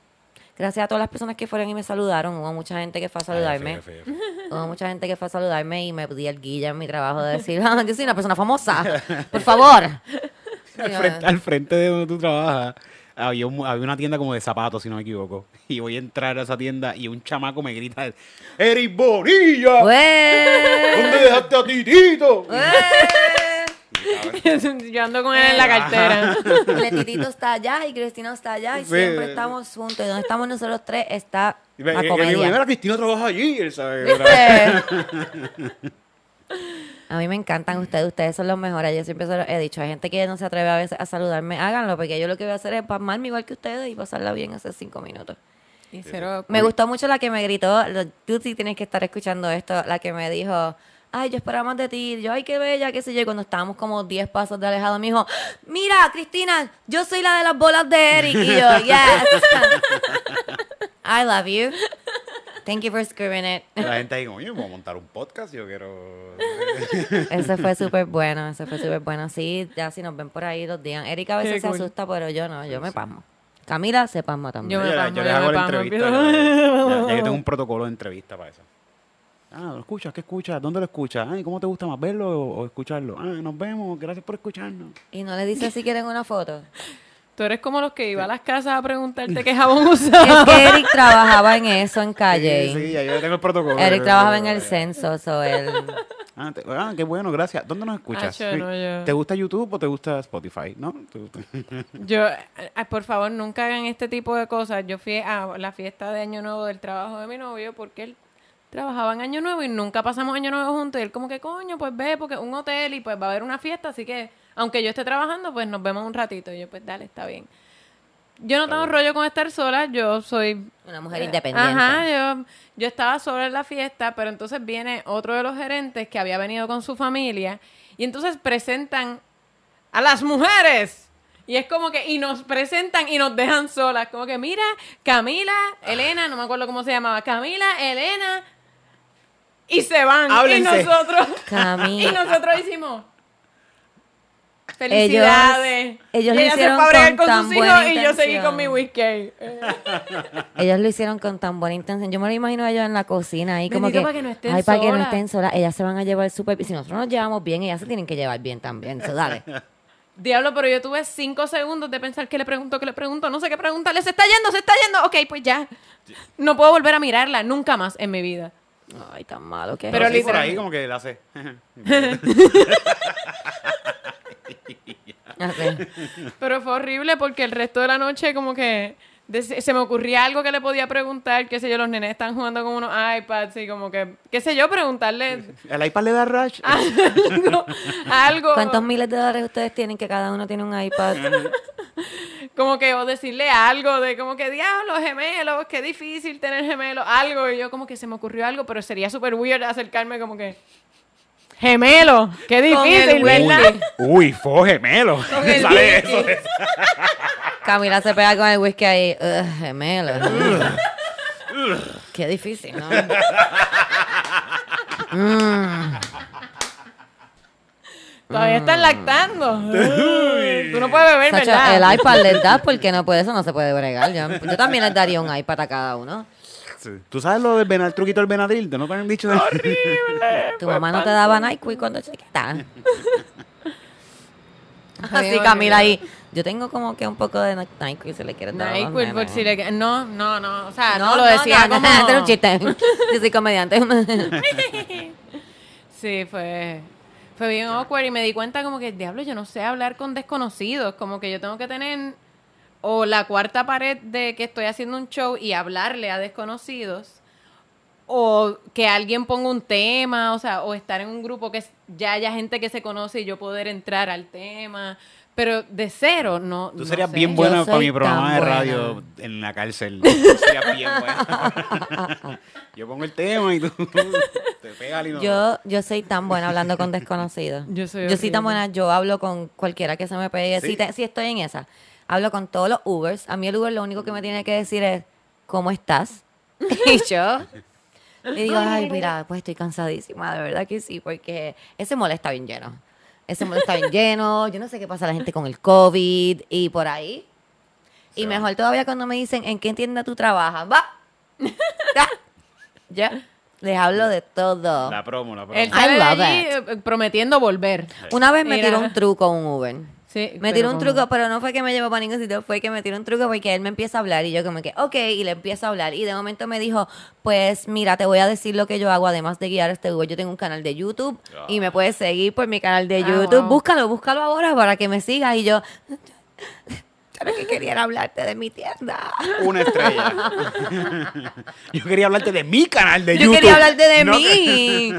Gracias a todas las personas que fueron y me saludaron. Hubo mucha gente que fue a saludarme. Ay. Hubo mucha gente que fue a saludarme y me di el guilla en mi trabajo de decir, ah, yo soy una persona famosa. Por favor. al, frente, al frente de donde tú trabajas había, un- había una tienda como de zapatos, si no me equivoco. Y voy a entrar a esa tienda y un chamaco me grita, ¡Eric Bonilla! ¿Dónde dejaste a Titito? Yo ando con él en la cartera. El Titito está allá y Cristina está allá y Sí. siempre estamos juntos. Y donde estamos nosotros tres está Y me- la que- que digo, comedia. mira, Cristina trabaja allí. Él sabe. A mí me encantan ustedes, ustedes son los mejores. Yo siempre se lo he dicho. Hay gente que no se atreve a veces a saludarme. Háganlo, porque yo lo que voy a hacer es pasmarme igual que ustedes y pasarla bien hace cinco minutos. Y cero- Me gustó mucho la que me gritó. Tú sí tienes que estar escuchando esto. La que me dijo, ay, yo esperaba más de ti. Yo, ay, qué bella, qué sé yo. Y cuando estábamos como 10 pasos de alejado, me dijo, mira, Cristina, yo soy la de las bolas de Eric. Y yo, yes. I love you. Thank you for screwing it. La gente ahí como, yo voy a montar un podcast, yo quiero... Ese fue súper bueno, ese fue súper bueno. Sí, ya si nos ven por ahí los días. Erika a veces Qué se cool. asusta, pero yo no, yo me pasmo. Camila se pasma también. Yo me pasmo, yo yo le hago me la pasmo, entrevista. Ya, ya que tengo un protocolo de entrevista para eso. Ah, ¿lo escuchas? ¿Qué escuchas? ¿Dónde lo escuchas? Ay, ¿cómo te gusta más verlo o, o escucharlo? Ah, nos vemos, gracias por escucharnos. Y no le dice si quieren una foto. Tú eres como los que iba a las casas a preguntarte qué jabón Es usaba. que Eric trabajaba en eso en calle. Sí, sí, ya yo tengo el protocolo. Eric trabajaba en el censo, so él... Ah, te- ah, qué bueno, gracias. ¿Dónde nos escuchas? Acho, no, yo- ¿Te gusta YouTube o te gusta Spotify? ¿No? ¿Te gusta? Yo, eh, por favor, nunca hagan este tipo de cosas. Yo fui a la fiesta de Año Nuevo del trabajo de mi novio porque él trabajaba en Año Nuevo y nunca pasamos Año Nuevo juntos. Y él como que, coño, pues ve, porque es un hotel y pues va a haber una fiesta, así que aunque yo esté trabajando, pues nos vemos un ratito. Y yo, pues dale, está bien. Yo no tengo rollo con estar sola, yo soy Una mujer independiente. Ajá, yo, yo estaba sola en la fiesta, pero entonces viene otro de los gerentes que había venido con su familia y entonces presentan a las mujeres. Y es como que, y nos presentan y nos dejan solas. Como que, mira, Camila, Elena, no me acuerdo cómo se llamaba, Camila, Elena, y se van. Háblense. Y nosotros, Camila. y nosotros hicimos. Felicidades. ellos y lo ella se hicieron bregar con con tan sus buena hijos y yo seguí con intención. mi whisky. Eh. Ellos lo hicieron con tan buena intención. Yo me lo imagino a ellos en la cocina ahí como que, para que no estén ay, para que no estén solas. Ellas se van a llevar súper bien. Si nosotros nos llevamos bien, ellas se tienen que llevar bien también. So, dale. Diablo, pero yo tuve cinco segundos de pensar que le pregunto, que le pregunto, no sé qué preguntarle. Se está yendo, se está yendo. Ok, pues ya. No puedo volver a mirarla nunca más en mi vida. Ay, tan malo que es Pero eso. sí, por literal- ahí como que la hace. Pero fue horrible porque el resto de la noche como que se me ocurría algo que le podía preguntar, qué sé yo, los nenes están jugando con unos iPads y como que, qué sé yo, preguntarle ¿El iPad le da rush? algo, algo ¿Cuántos miles de dólares ustedes tienen que cada uno tiene un iPad? como que o decirle algo de como que diablo, gemelos, qué difícil tener gemelos, algo y yo como que se me ocurrió algo, pero sería súper weird acercarme como que gemelo, qué difícil. ¿verdad? Uy, fue gemelo. el Sale eso. Camila se pega con el whisky ahí. Ugh, gemelo. Qué difícil, ¿no? Todavía están lactando. Tú no puedes beber, Sacho, ¿verdad? el iPad les da porque no puede, eso no se puede bregar. Yo, yo también les daría un iPad a cada uno. Sí. ¿Tú sabes lo del Benadryl, truquito del Benadryl? ¿Te no te han dicho de Tu mamá no te daba Nyquil cuando chiquita. Así Camila ahí. Yo tengo como que un poco de Nyquil si le quieres dar. NyQuil, por si le... No, no, no. O sea, no, lo decía no, como... no, era un chiste. Yo soy comediante. Sí, fue... Fue bien awkward y me di cuenta como que, diablo, yo no sé hablar con desconocidos. Como que yo tengo que tener o la cuarta pared de que estoy haciendo un show y hablarle a desconocidos. O que alguien ponga un tema, o sea, o estar en un grupo que ya haya gente que se conoce y yo poder entrar al tema. Pero de cero, no. Tú no serías sé. bien buena para mi programa de buena. radio en la cárcel. Tú serías bien buena. Yo pongo el tema y tú te pegas al inodoro. Yo, yo soy tan buena hablando con desconocidos. Yo soy Yo soy tan buena, yo hablo con cualquiera que se me pegue. Sí. Si, te- si estoy en esa, hablo con todos los Ubers. A mí el Uber lo único que me tiene que decir es, ¿cómo estás? y yo le digo, ay, mira, pues estoy cansadísima, de verdad que sí, porque ese mall está bien lleno. Ese mall está bien lleno. Yo no sé qué pasa a la gente con el COVID y por ahí. Y mejor todavía cuando me dicen, ¿en qué tienda tú trabajas? Va. Ya. Ya. Les hablo de todo. La promo, la promo. Él allí it. eh, prometiendo volver. Una vez me Mira. tiró un truco un Uber. Sí, Me tiró un como- truco, pero no fue que me llevó para ningún sitio, fue que me tiró un truco porque él me empieza a hablar y yo como que, ok, y le empiezo a hablar. Y de momento me dijo, pues mira, te voy a decir lo que yo hago, además de guiar este Uber. Yo tengo un canal de YouTube y me puedes seguir por mi canal de Ah, YouTube. wow. Búscalo, búscalo ahora para que me sigas. Y yo, yo que quería hablarte de mi tienda. Una estrella. Yo quería hablarte de mi canal de Yo YouTube. quería hablarte de No que- mí.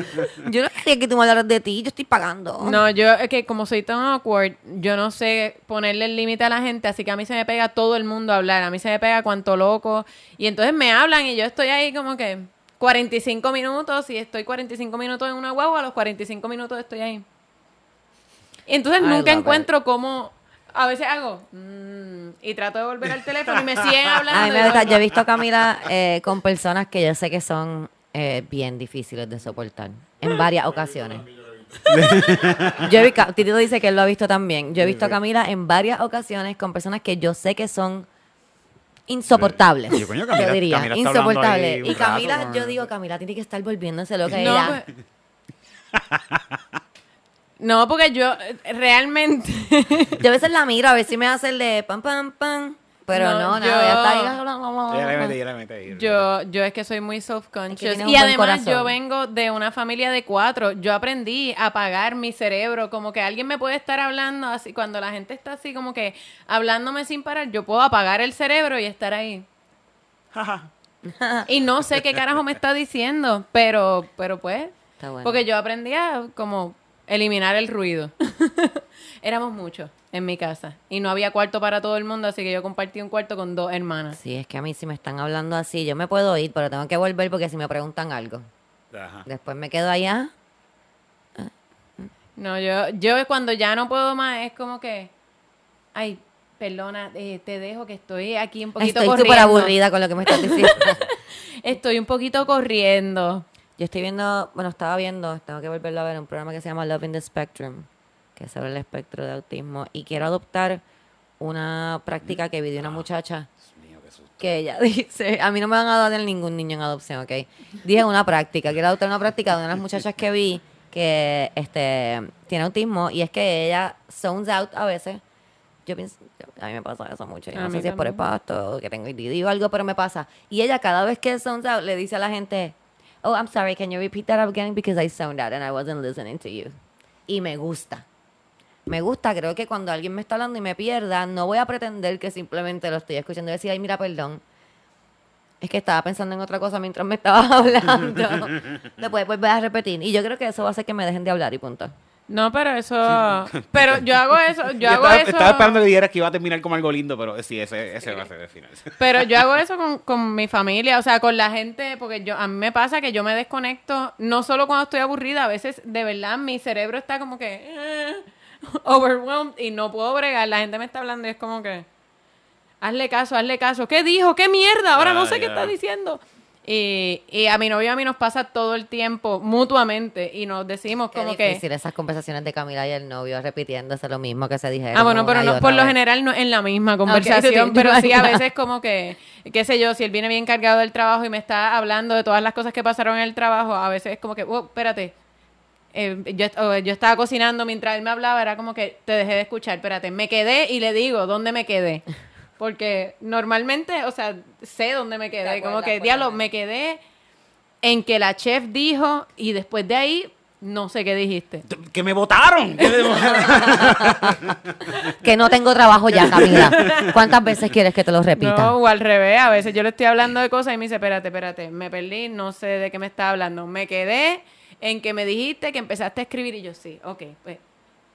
Yo no quería que tú me hablaras de ti, yo estoy pagando. No, yo es que como soy tan awkward, yo no sé ponerle el límite a la gente, así que a mí se me pega todo el mundo a hablar, a mí se me pega cuanto loco, y entonces me hablan y yo estoy ahí como que 45 minutos, y estoy 45 minutos en una guagua, a los 45 minutos estoy ahí. Y entonces I nunca encuentro cómo, a veces hago, mm, y trato de volver al teléfono y me siguen hablando. A mí me gusta- yo- he visto a Camila eh, con personas que yo sé que son eh, bien difíciles de soportar en varias ocasiones. Yo he Titito dice que él lo ha visto también. Yo he visto a Camila en varias ocasiones con personas que yo sé que son insoportables. Yo, coño, Camila- yo diría, Camila insoportables. Y Camila, rato, yo digo, Camila tiene que estar volviéndose loca. No, ella, pues, No, porque yo eh, realmente. Yo a veces la miro a ver si me hace el de pam, pam, pam. Pero No, no, nada, yo- ya está ahí. Ya le metí, ya le metí ahí. Yo, yo es que soy muy Es self-conscious. que y además corazón. yo vengo de una familia de cuatro. Yo aprendí a apagar mi cerebro. Como que alguien me puede estar hablando así. Cuando la gente está así como que hablándome sin parar, yo puedo apagar el cerebro y estar ahí. y no sé qué carajo me está diciendo. Pero, pero pues. Está bueno. Porque yo aprendí a como eliminar el ruido. Éramos muchos en mi casa. Y no había cuarto para todo el mundo, así que yo compartí un cuarto con dos hermanas. Sí, es que a mí si me están hablando así, yo me puedo ir, pero tengo que volver porque si me preguntan algo. Ajá. Después me quedo allá. No, yo, yo cuando ya no puedo más es como que, ay, perdona, eh, te dejo que estoy aquí un poquito Estoy corriendo. súper aburrida con lo que me estás diciendo. Estoy un poquito corriendo. Yo estoy viendo, bueno, estaba viendo, tengo que volverlo a ver, un programa que se llama Love in the Spectrum, que es sobre el espectro de autismo, y quiero adoptar una práctica que vi de una muchacha Dios mío, qué susto. que ella dice, a mí no me van a dar ningún niño en adopción, ¿ok? Dije una práctica, quiero adoptar una práctica de una de las muchachas que vi que este tiene autismo y es que ella zones out a veces. Yo pienso, a mí me pasa eso mucho, yo no sé si es por el pasto o que tengo IDD o algo, pero me pasa. Y ella cada vez que zones out le dice a la gente, oh, I'm sorry, can you repeat that again because I zoned out and I wasn't listening to you. Y me gusta. Me gusta, creo que cuando alguien me está hablando y me pierda, no voy a pretender que simplemente lo estoy escuchando y decir, ay, mira, perdón. Es que estaba pensando en otra cosa mientras me estabas hablando. Después volver a repetir. Y yo creo que eso va a hacer que me dejen de hablar y punto. No, pero eso... Pero yo hago eso, yo Yo hago estaba, eso... estaba esperando que dijeras que iba a terminar como algo lindo, pero sí, ese, ese va a ser el final. Pero yo hago eso con, con mi familia, o sea, con la gente, porque yo a mí me pasa que yo me desconecto, no solo cuando estoy aburrida, a veces de verdad mi cerebro está como que eh, overwhelmed y no puedo bregar. La gente me está hablando y es como que hazle caso, hazle caso. ¿Qué dijo? ¿Qué mierda? Ahora no Ya, sé qué está diciendo. Y, y a mi novio y a mí nos pasa todo el tiempo mutuamente y nos decimos Qué como que difícil esas conversaciones de Camila y el novio repitiéndose lo mismo que se dijeron. Ah, bueno, pero no, por lo vez. general no en la misma conversación, pero sí a veces como que, qué sé yo, si él viene bien cargado del trabajo y me está hablando de todas las cosas que pasaron en el trabajo, a veces es como que, oh, espérate, eh, yo, est- o yo estaba cocinando mientras él me hablaba, era como que te dejé de escuchar, espérate, me quedé y le digo dónde me quedé. Porque normalmente, o sea, sé dónde me quedé, como que, diablo, me quedé en que la chef dijo y después de ahí, no sé qué dijiste. ¡Que me votaron! Que no tengo trabajo ya, Camila. ¿Cuántas veces quieres que te lo repita? No, o al revés. A veces yo le estoy hablando de cosas y me dice, espérate, espérate, me perdí, no sé de qué me está hablando. Me quedé en que me dijiste que empezaste a escribir y yo sí, ok, pues.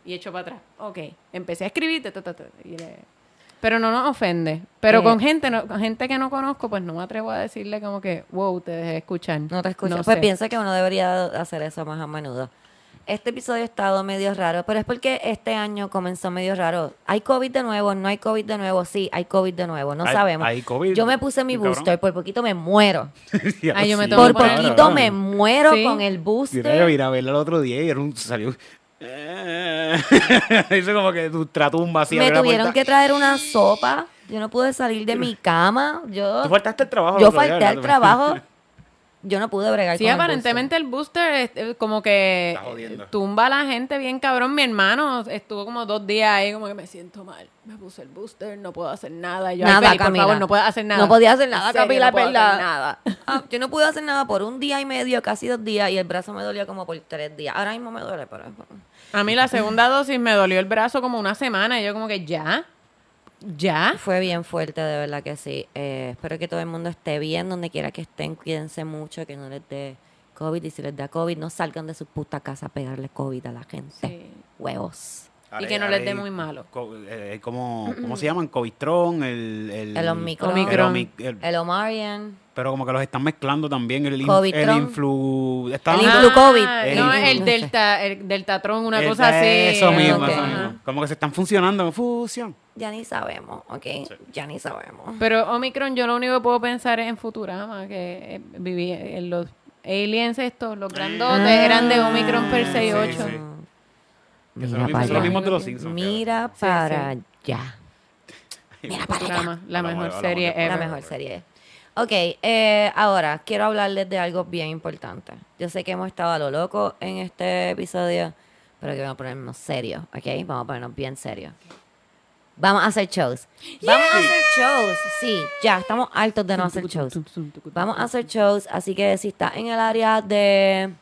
Y echo para atrás, ok. Empecé a escribir, ta, ta, ta, y le- pero no nos ofende. Pero Eh. con gente no, con gente que no conozco, pues no me atrevo a decirle como que, wow, te dejé escuchar. No te escucho. No pues sé. pienso que uno debería hacer eso más a menudo. Este episodio ha estado medio raro, pero es porque este año comenzó medio raro. ¿Hay COVID de nuevo? ¿No hay COVID de nuevo? Sí, hay COVID de nuevo. No Hay- sabemos. hay COVID. Yo me puse mi Sí, cabrón. booster, por poquito me muero. Ay, yo me Por poquito cabrón. me muero Sí. con el yo booster. a el otro día y era un, salió... Hizo como que tu tratumba así. Me tuvieron que traer una sopa. Yo no pude salir de mi cama. Yo, Tú faltaste al trabajo. yo falté al trabajo. Yo no pude bregar Sí, con el aparentemente el booster es, eh, como que tumba a la gente bien cabrón. Mi hermano estuvo como dos días ahí como que me siento mal. Me puse el booster, no puedo hacer nada. Y yo, Nada, ay, Feli, por favor, no puedo hacer nada. No podía hacer nada, Camila, no puedo ¿verdad? hacer nada. Ah, yo no pude hacer nada por un día y medio, casi dos días, y el brazo me dolía como por tres días. Ahora mismo me duele, pero... A mí la segunda dosis me dolió el brazo como una semana. Y yo como que, ¿ya? ¿Ya? Fue bien fuerte, de verdad que sí. Eh, espero que todo el mundo esté bien, donde quiera que estén, cuídense mucho, que no les dé COVID, y si les da COVID, no salgan de su puta casa a pegarle COVID a la gente. Sí. Huevos. Y que no les dé muy malo. Co- eh, ¿cómo, ¿Cómo se llaman? Covistron, el... El, El Omicron. El Omic- el- El Omarion. Pero como que los están mezclando también. El, in- Covitron. el influ... Está El influ- COVID. Ah, El no, influ- el no sé. delta, el deltatron, una el- cosa así. Eso mismo, eso mismo. Como que se están funcionando en fusión. Ya ni sabemos, ¿ok? Ya ni sabemos. Pero Omicron, yo lo único que puedo pensar es en Futurama, que eh, viví en los aliens estos, los grandotes, eran de Omicron per 68. Sí, sí. Mira para allá. mismos de los Simpsons. Mira para allá. Mira para allá. La mejor serie ever. La mejor serie. Ok, eh, ahora quiero hablarles de algo bien importante. Yo sé que hemos estado a lo loco en este episodio, pero que vamos a ponernos serios, ¿ok? Vamos a ponernos bien serios. Vamos a hacer shows. Vamos a hacer shows. Sí, ya, estamos altos de no hacer shows. Vamos a hacer shows, así que si estás en el área de...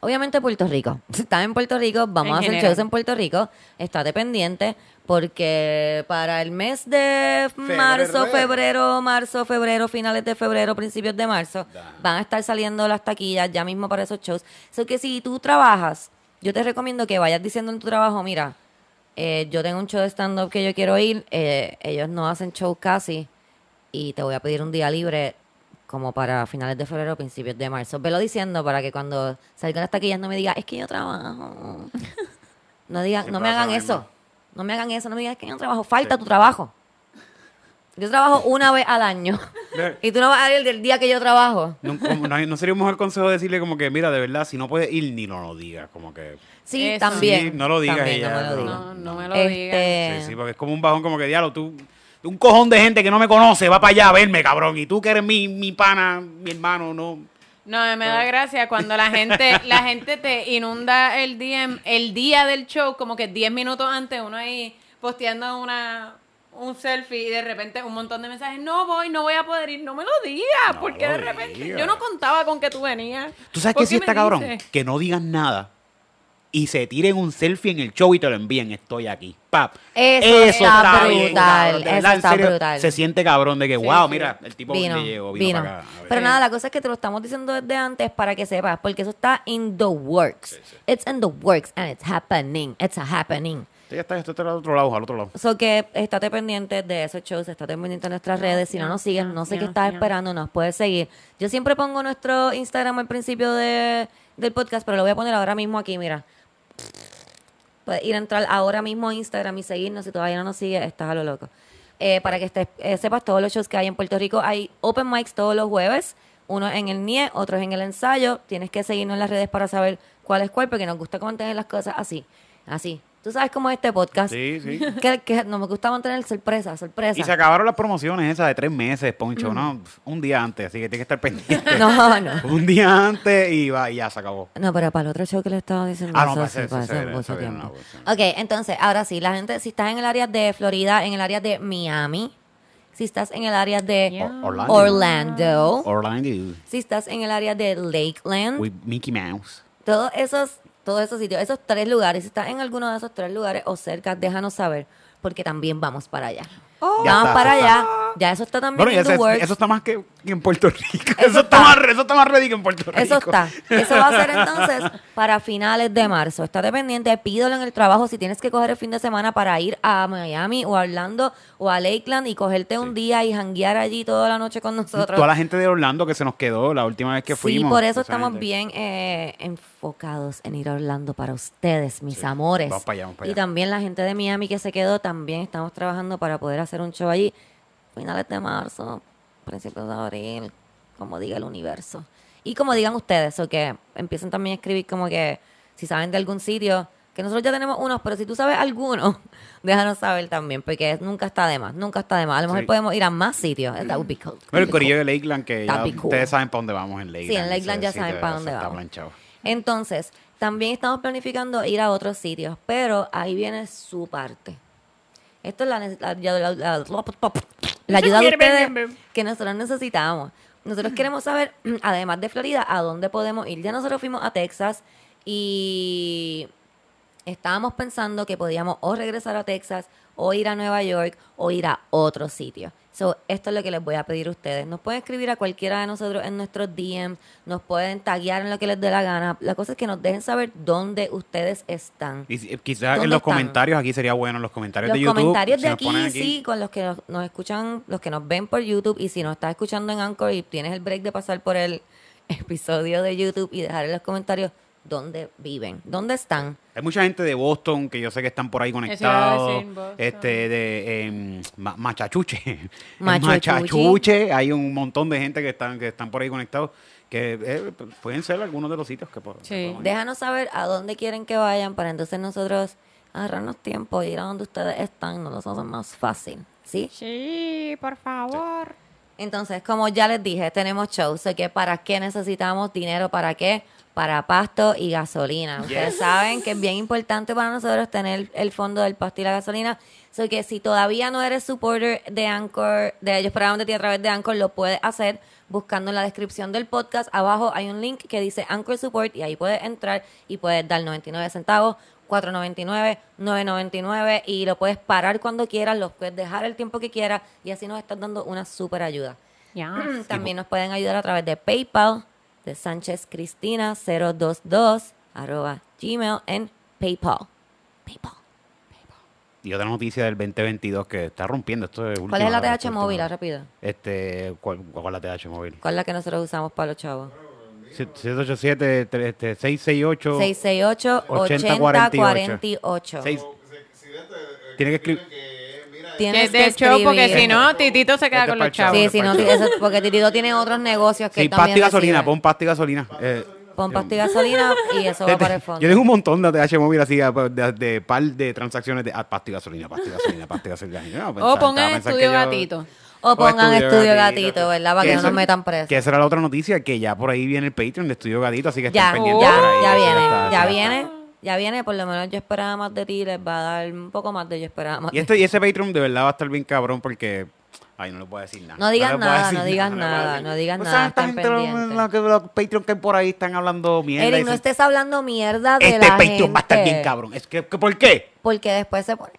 Obviamente Puerto Rico. Si estás en Puerto Rico, vamos En a hacer general. shows en Puerto Rico. Estate pendiente porque para el mes de marzo, Febrero. marzo, febrero, finales de febrero, principios de marzo, van a estar saliendo las taquillas ya mismo para esos shows. So que si tú trabajas, yo te recomiendo que vayas diciendo en tu trabajo, mira, eh, yo tengo un show de stand-up que yo quiero ir, eh, ellos no hacen show casi y te voy a pedir un día libre como para finales de febrero, principios de marzo. Velo diciendo para que cuando salgan las taquillas no me digas, es que yo trabajo. No digan, no me hagan eso. mismo. No me hagan eso, no me digas "Es que yo no trabajo. Falta tu trabajo. Yo trabajo una vez al año. y tú no vas a ir del día que yo trabajo. No, como- no sería un mejor consejo decirle como que, mira, de verdad, si no puedes ir, ni no lo digas. Como que. Sí, Eso. también. Sí, no lo digas También, ya, no me lo no me lo Este, digas. Sí, sí, porque es como un bajón, como que, diablo, tú. Un cojón de gente que no me conoce va para allá a verme, cabrón. Y tú que eres mi, mi pana, mi hermano, no. No, me da gracia cuando la gente, la gente te inunda el DM el día del show, como que 10 minutos antes, uno ahí posteando una un selfie y de repente un montón de mensajes, no voy, no voy a poder ir, no me lo digas, No porque lo de repente digas. yo no contaba con que tú venías. ¿Tú sabes ¿Por que sí está cabrón? Que no digan nada y se tiren un selfie en el show y te lo envíen. Estoy aquí. Pap. Eso está bien, brutal, cabrón. De eso está serio, brutal. Se siente cabrón de que, Sí, wow, sí. mira, el tipo vino, le llegó, vino, vino. para acá. Pero nada, la cosa es que te lo estamos diciendo desde antes para que sepas, porque eso está in the works. It's in the works and it's happening. It's a happening. Ya está, esto está al otro lado, al otro lado. So que estate pendiente de esos shows, estate pendiente de nuestras redes. Si no nos sigues, no sé qué estás esperando, nos puedes seguir. Yo siempre pongo nuestro Instagram al principio de, del podcast, pero lo voy a poner ahora mismo aquí, mira. Puedes ir a entrar ahora mismo a Instagram y seguirnos. Si todavía no nos sigues, estás a lo loco. Eh, para que estés, eh, sepas todos los shows que hay en Puerto Rico. Hay open mics todos los jueves. Uno en el NIE, otro en el ensayo. Tienes que seguirnos en las redes para saber cuál es cuál, porque nos gusta mantener las cosas así. Así. Tú sabes cómo es este podcast. Sí, sí. Que, que no me gusta mantener sorpresa, sorpresa. Y se acabaron las promociones esas de tres meses, Poncho, ¿no? Un día antes, así que tienes que estar pendiente. No, no. Un día antes y va, y ya se acabó. No, pero para el otro show que le estaba diciendo. Ah, no, eso para era- mucho tiempo. una Ok, entonces, ahora sí, la gente, si estás en el área de Florida, en el área de Miami, si estás en el área de Yeah. Orlando. Orlando, Orlando. si estás en el área de Lakeland, With Mickey Mouse. todos esos, todos esos sitios, esos tres lugares, si estás en alguno de esos tres lugares o cerca, déjanos saber, porque también vamos para allá. Ya vamos está, para allá, ya eso está también Bueno, y eso, the works. eso está más que que en Puerto Rico. Eso Eso, está, está. más, eso está más ready que en Puerto Rico. Eso está. Eso va a ser entonces para finales de marzo. Estate pendiente, pídelo en el trabajo si tienes que coger el fin de semana para ir a Miami o a Orlando o a Lakeland y cogerte un día y janguear allí toda la noche con nosotros. Toda la gente de Orlando que se nos quedó la última vez que sí, fuimos. por eso estamos gente. bien eh, enfocados en ir a Orlando para ustedes, mis amores. Vamos para allá, vamos para Y allá. también la gente de Miami que se quedó, también estamos trabajando para poder hacer un show allí. Finales de marzo, principios de abril, como diga el universo. Y como digan ustedes, o que empiecen también a escribir como que si saben de algún sitio, que nosotros ya tenemos unos, pero si tú sabes alguno, déjanos saber también, porque nunca está de más, nunca está de más. A lo mejor Sí. podemos ir a más sitios. That would be cool. Bueno, el corillo de Lakeland, que ya cool. ustedes saben para dónde vamos en Lakeland. Sí, en Lakeland ya saben para dónde vamos. Entonces, también estamos planificando ir a otros sitios, pero ahí viene su parte. Esto es la, ayuda de ustedes que nosotros necesitamos. Nosotros queremos saber, además de Florida, a dónde podemos ir. Ya nosotros fuimos a Texas y estábamos pensando que podíamos o regresar a Texas o ir a Nueva York o ir a otro sitio. So, esto es lo que les voy a pedir a ustedes. Nos pueden escribir a cualquiera de nosotros en nuestros DMs, nos pueden taguear en lo que les dé la gana. La cosa es que nos dejen saber dónde ustedes están. Y quizás ¿Dónde en los están? comentarios aquí sería bueno, en los comentarios Los de YouTube. comentarios si de aquí, ponen sí, con los que nos, nos escuchan, los que nos ven por YouTube y si nos estás escuchando en Anchor y tienes el break de pasar por el episodio de YouTube y dejar en los comentarios dónde viven, dónde están. Hay mucha gente de Boston que yo sé que están por ahí conectados. Este, de em, Ma- Machachuche. Machachuche. Hay un montón de gente que están, que están por ahí conectados. Que eh, pueden ser algunos de los sitios que por- Sí. que. Déjanos saber a dónde quieren que vayan para entonces nosotros agarrarnos tiempo y ir a donde ustedes están, nos lo hacen más fácil, ¿sí? Sí, por favor. Entonces, como ya les dije, tenemos shows. Sé que para qué necesitamos dinero, para qué, para pasto y gasolina. Ustedes saben que es bien importante para nosotros tener el fondo del pasto y la gasolina. So que si todavía no eres supporter de Anchor, de ellos para de ti a través de Anchor, lo puedes hacer buscando en la descripción del podcast. Abajo hay un link que dice Anchor Support y ahí puedes entrar y puedes dar 99 centavos, 4.99, 9.99 y lo puedes parar cuando quieras, lo puedes dejar el tiempo que quieras y así nos estás dando una super ayuda. También nos pueden ayudar a través de PayPal de Sánchez Cristina 022 arroba gmail en PayPal. PayPal. Y otra noticia del 2022 que está rompiendo. Esto es ¿Cuál es la TH móvil? Ah, Rápido. Este, ¿cuál, ¿Cuál es la TH móvil? ¿Cuál es la que nosotros usamos para los chavos? 787 este, 668 668 8048. Seis- Tiene que escribir. Que Tienes es que de show, porque escribir. si no, Titito se queda Este con los chavos. Sí, sí, no, eso- porque Titito tiene otros negocios que Sí, él pasta y también gasolina, recibe. pon pasta y gasolina. Eh, Pon pasta y gasolina y eso va para el fondo. Yo tengo un montón de TH móvil así de, de, de par de transacciones de ah, pasta y gasolina, pasta y gasolina, pasta y gasolina. No O pongan estudio gatito. O pongan Estudio Gatito, ¿verdad? Para que no eso- nos metan presos. Que esa era la otra noticia, que ya por ahí viene el Patreon de Estudio Gatito, así que Ya, estén pendientes ya, por ahí. ya viene, está- ya viene, está. Ya viene, por lo menos yo esperaba más de ti, les va a dar un poco más de yo esperaba más Y, de este, y ese Patreon de verdad va a estar bien cabrón porque... Ay, no le puedo decir nada. No digas nada, no digas nada, no digas ¿No nada, esta gente, los- los, Patreon que hay por ahí están hablando mierda? Eric, no estés hablando mierda de Este la Patreon gente. va a estar bien cabrón. Es que, que ¿Por qué? Porque después se ponen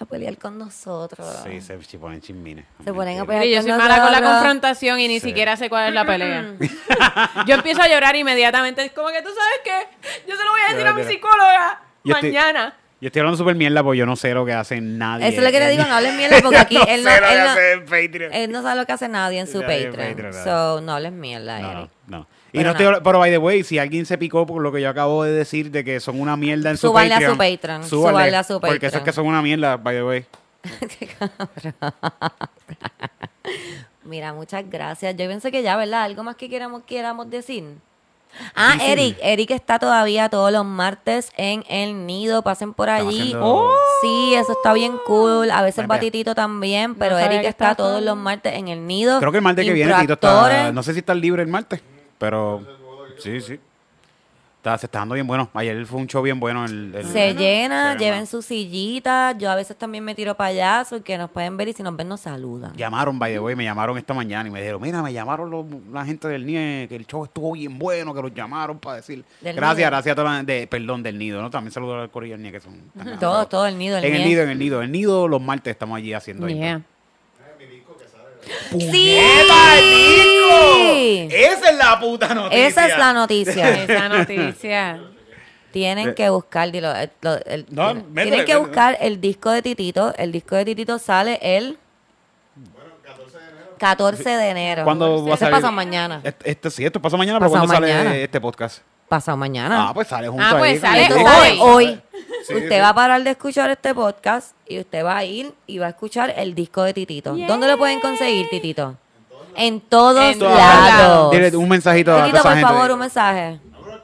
a pelear con nosotros. Sí, se, se ponen chismines. Se ponen a pelear Oye, yo con soy mala con la nosotros. confrontación y ni Sí. siquiera sé cuál es la pelea. yo empiezo a llorar inmediatamente. Es como que tú sabes qué, yo se lo voy a decir a mi psicóloga Yo estoy- mañana. Yo estoy hablando súper mierda porque yo no sé lo que hace nadie. Eso es lo que le digo, no hablen mierda porque aquí él no, sé lo que él no- hace en Patreon. él no sabe lo que hace nadie en su Nadie en Patreon. Patreon, nada. So, no hables mierda, No, Eric. no, no. Y Pero no estoy, nada. pero by the way, si alguien se picó por lo que yo acabo de decir de que son una mierda en su Súbanle a Patreon. su Patreon, súbanle a su Porque eso es Patreon. que son una mierda, by the way. Mira, muchas gracias. Yo pensé que ya, ¿verdad? Algo más que queramos, queramos decir. Ah, Eric. Eric está todavía todos los martes en el nido. Pasen por allí. haciendo- Oh, Sí, eso está bien cool. A veces ven. Batitito también, pero Eric está todos los martes en el nido. Creo que el martes que viene Tito está. No sé si está libre el martes, pero. Sí, sí. Está, se está dando bien bueno. Ayer fue un show bien bueno. El, el- Se llena, se lleven llama- su sillita. Yo a veces también me tiro payaso que nos pueden ver y si nos ven nos saludan. Llamaron, by the way, me llamaron esta mañana y me dijeron, mira, me llamaron los- la gente del NIE, que el show estuvo bien bueno, que los llamaron para decir. Del gracias, Nido. gracias a toda la de, perdón, del nido, ¿no? También saludos al Corillo del NIE que son. tan Todo, todo el nido, el En el nido. en el nido. El nido los martes estamos allí haciendo ahí. ¡Sí! Esa es la puta noticia. Esa es la noticia. Esa noticia. Tienen que buscar, dilo, el- lo- el- No, tienen- que buscar el disco de Titito. El disco de Titito sale el 14 de enero. ¿Cuándo va a salir? pasa mañana. Este, este sí, esto pasa mañana, pero ¿cuándo mañana. sale este podcast? Pasado mañana. Ah, pues sale junto Ah, pues sale hoy. Sí, usted sí. va a parar de escuchar este podcast y usted va a ir y va a escuchar el disco de Titito. ¿Dónde lo pueden conseguir, Titito? En todos En todos lados. lados. Dile un mensajito a toda Titito, esa por gente. favor, un mensaje.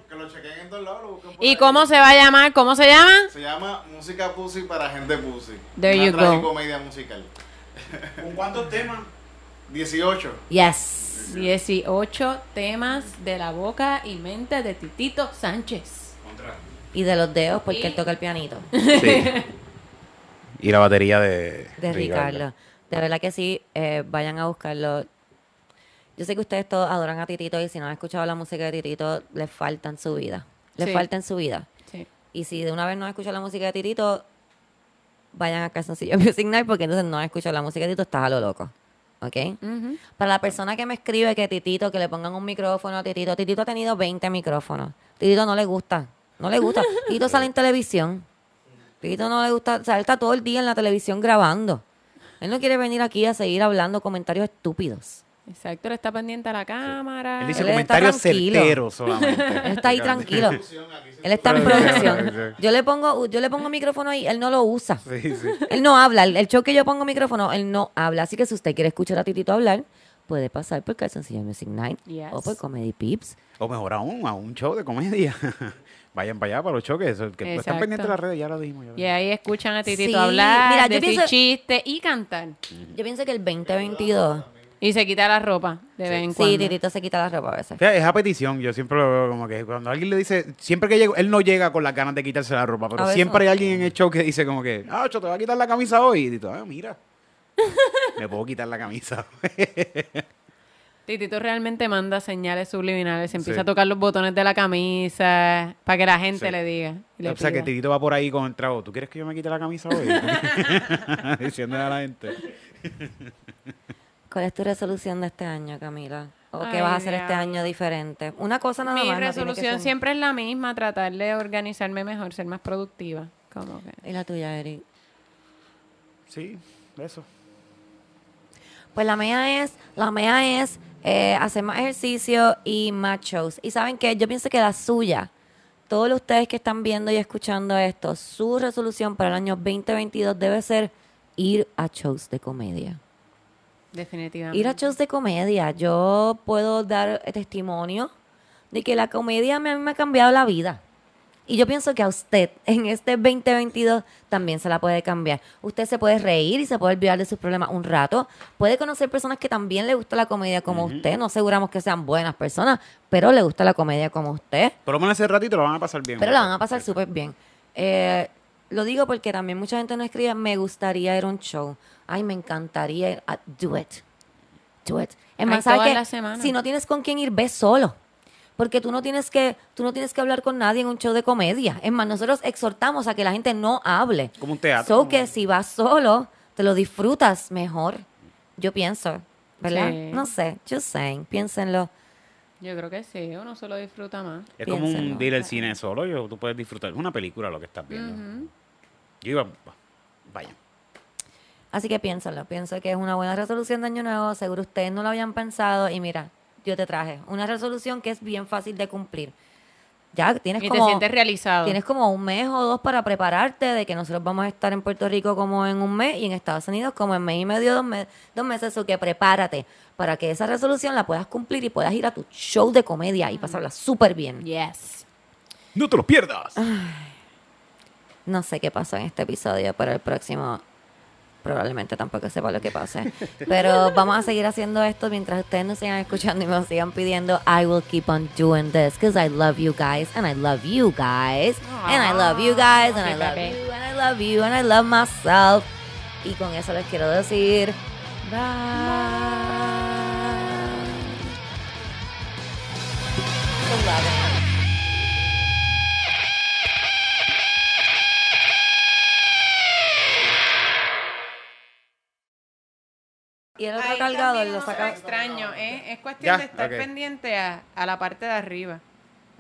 Que lo chequen en todos lados, lo busquen por ¿Y ahí. cómo se va a llamar? ¿Cómo se llama? Se llama Música Pussy para gente pussy. There Una you go. tragicomedia musical. ¿Con cuántos temas? 18. Yes. 18 temas de la boca y mente de Titito Sánchez. Y de los dedos, porque Y- él toca el pianito. Sí. y la batería de, De Ricardo. De verdad que sí, eh, vayan a buscarlo. Yo sé que ustedes todos adoran a Titito y si no han escuchado la música de Titito, les falta en su vida. Les Sí. falta en su vida. Sí. Y si de una vez no han escuchado la música de Titito, vayan a Calzoncillo Music Night porque entonces no han escuchado la música de Titito, estás a lo loco. ¿Ok? Para la persona que me escribe que Titito, que le pongan un micrófono a Titito, Titito ha tenido 20 micrófonos. Titito no le gusta, no le gusta. Titito sale en televisión. Titito no le gusta, o sea, él está todo el día en la televisión grabando. Él no quiere venir aquí a seguir hablando comentarios estúpidos. Exacto, él está pendiente a la cámara. Él dice Él está comentarios certeros solamente. Él está ahí tranquilo. Él está en producción. Yo le pongo, yo le pongo micrófono ahí, él no lo usa. Sí, sí. Él no habla. El, el show que yo pongo micrófono, él no habla. Así que si usted quiere escuchar a Titito hablar, puede pasar por Calzoncillo Music Night Yes. o por Comedy Pips. O mejor aún, a un show de comedia. Vayan para allá, para los choques. Que están pendientes de las redes, ya lo dijimos. ya lo Y ahí escuchan a Titito Sí, hablar, mira, yo decir pienso- chistes y cantar. Yo pienso que el 2022, Y se quita la ropa de vez en cuando. Sí, Titito se quita la ropa a veces. Fíjate, es a petición, yo siempre lo veo como que cuando alguien le dice, siempre que llego, él no llega con las ganas de quitarse la ropa, pero A veces siempre hay alguien en el show que dice como que, ah, yo te voy a quitar la camisa hoy. Y Tito, ah, mira, me puedo quitar la camisa. Titito realmente manda señales subliminales. Se empieza Sí. a tocar los botones de la camisa para que la gente Sí. le diga. y le o sea que pida. Titito va por ahí con el trago, ¿tú quieres que yo me quite la camisa hoy? Diciéndole a la gente. ¿Cuál es tu resolución de este año, Camila? ¿O qué Ay, vas a hacer este año diferente? Una cosa nada Mi más. que resolución ser- siempre es la misma, tratar de organizarme mejor, ser más productiva. Como que... ¿Y la tuya, Eric? Sí, eso. Pues la mía es, la mía es eh, hacer más ejercicio y más shows. Y saben qué, yo pienso que la suya, todos ustedes que están viendo y escuchando esto, su resolución para el año 2022 debe ser ir a shows de comedia. Definitivamente. Ir a shows de comedia. Yo puedo dar testimonio de que la comedia me, a mí me ha cambiado la vida. Y yo pienso que a usted en este 2022 también se la puede cambiar. Usted se puede reír y se puede olvidar de sus problemas un rato. Puede conocer personas que también le gusta la comedia como usted. No aseguramos que sean buenas personas, pero le gusta la comedia como usted. Por lo menos ese ratito lo van a pasar bien. Pero la van a pasar súper bien. Eh, lo digo porque también mucha gente nos escribe, me gustaría ir a un show. Ay, me encantaría ir a do it. Do it. Es más, ¿sabes semanas. Si no tienes con quién ir, ve solo. Porque tú no tienes que, tú no tienes que hablar con nadie en un show de comedia. Es más, nosotros exhortamos a que la gente no hable. Como un teatro. So que si vas solo, te lo disfrutas mejor. Yo pienso, ¿verdad? Sí. No sé, just saying, piénsenlo. Yo creo que sí, uno se lo disfruta más. Es como un ir al cine solo, yo, tú puedes disfrutar. Es una película lo que estás viendo. Yo iba, vaya. Así que piénsalo, pienso que es una buena resolución de año nuevo, seguro ustedes no lo habían pensado y mira, yo te traje una resolución que es bien fácil de cumplir. Ya tienes Y te como sientes realizado. tienes como un mes o dos para prepararte de que nosotros vamos a estar en Puerto Rico como en un mes y en Estados Unidos como en mes y medio, dos, me- dos meses, o que prepárate para que esa resolución la puedas cumplir y puedas ir a tu show de comedia y pasarla súper bien. Yes. No te lo pierdas. No sé qué pasó en este episodio, pero el próximo probablemente tampoco sepa lo que pase. Pero vamos a seguir haciendo esto mientras ustedes nos sigan escuchando y me sigan pidiendo. I will keep on doing this because I love you guys and I love you guys and I love you guys and I love you and I love you and I love myself. Y con eso les quiero decir. Bye. Y el otro Ahí cargador también lo uno saca. extraño, ¿eh? Es cuestión Ya, de estar ok. pendiente a, a la parte de arriba,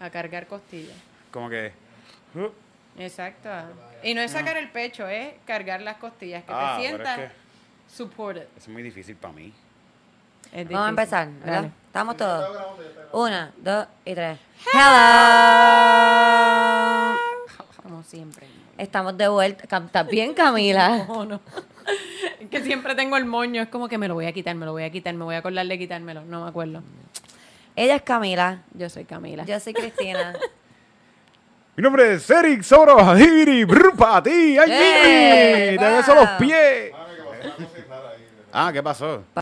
a cargar costillas. Como que. uh, Exacto. Y no es sacar el pecho, es cargar las costillas, que Ah, te pero es sientas que- supported. Es muy difícil para mí. Es Vamos a difícil. empezar, ¿verdad? Dale. Estamos todos. Una, dos y tres. Hello. Como siempre. Estamos de vuelta. Cam- ¿Estás bien, Camila? No, no. Es que siempre tengo el moño, es como que me lo voy a quitar, me lo voy a quitar, me voy a acordar de quitármelo. No me acuerdo. Ella es Camila. Yo soy Camila. Yo soy Cristina. Mi nombre es Eric Soro Hadiri Brupati. ¡Ay, ¡Eh! Te beso los pies. Ah, ¿qué pasó?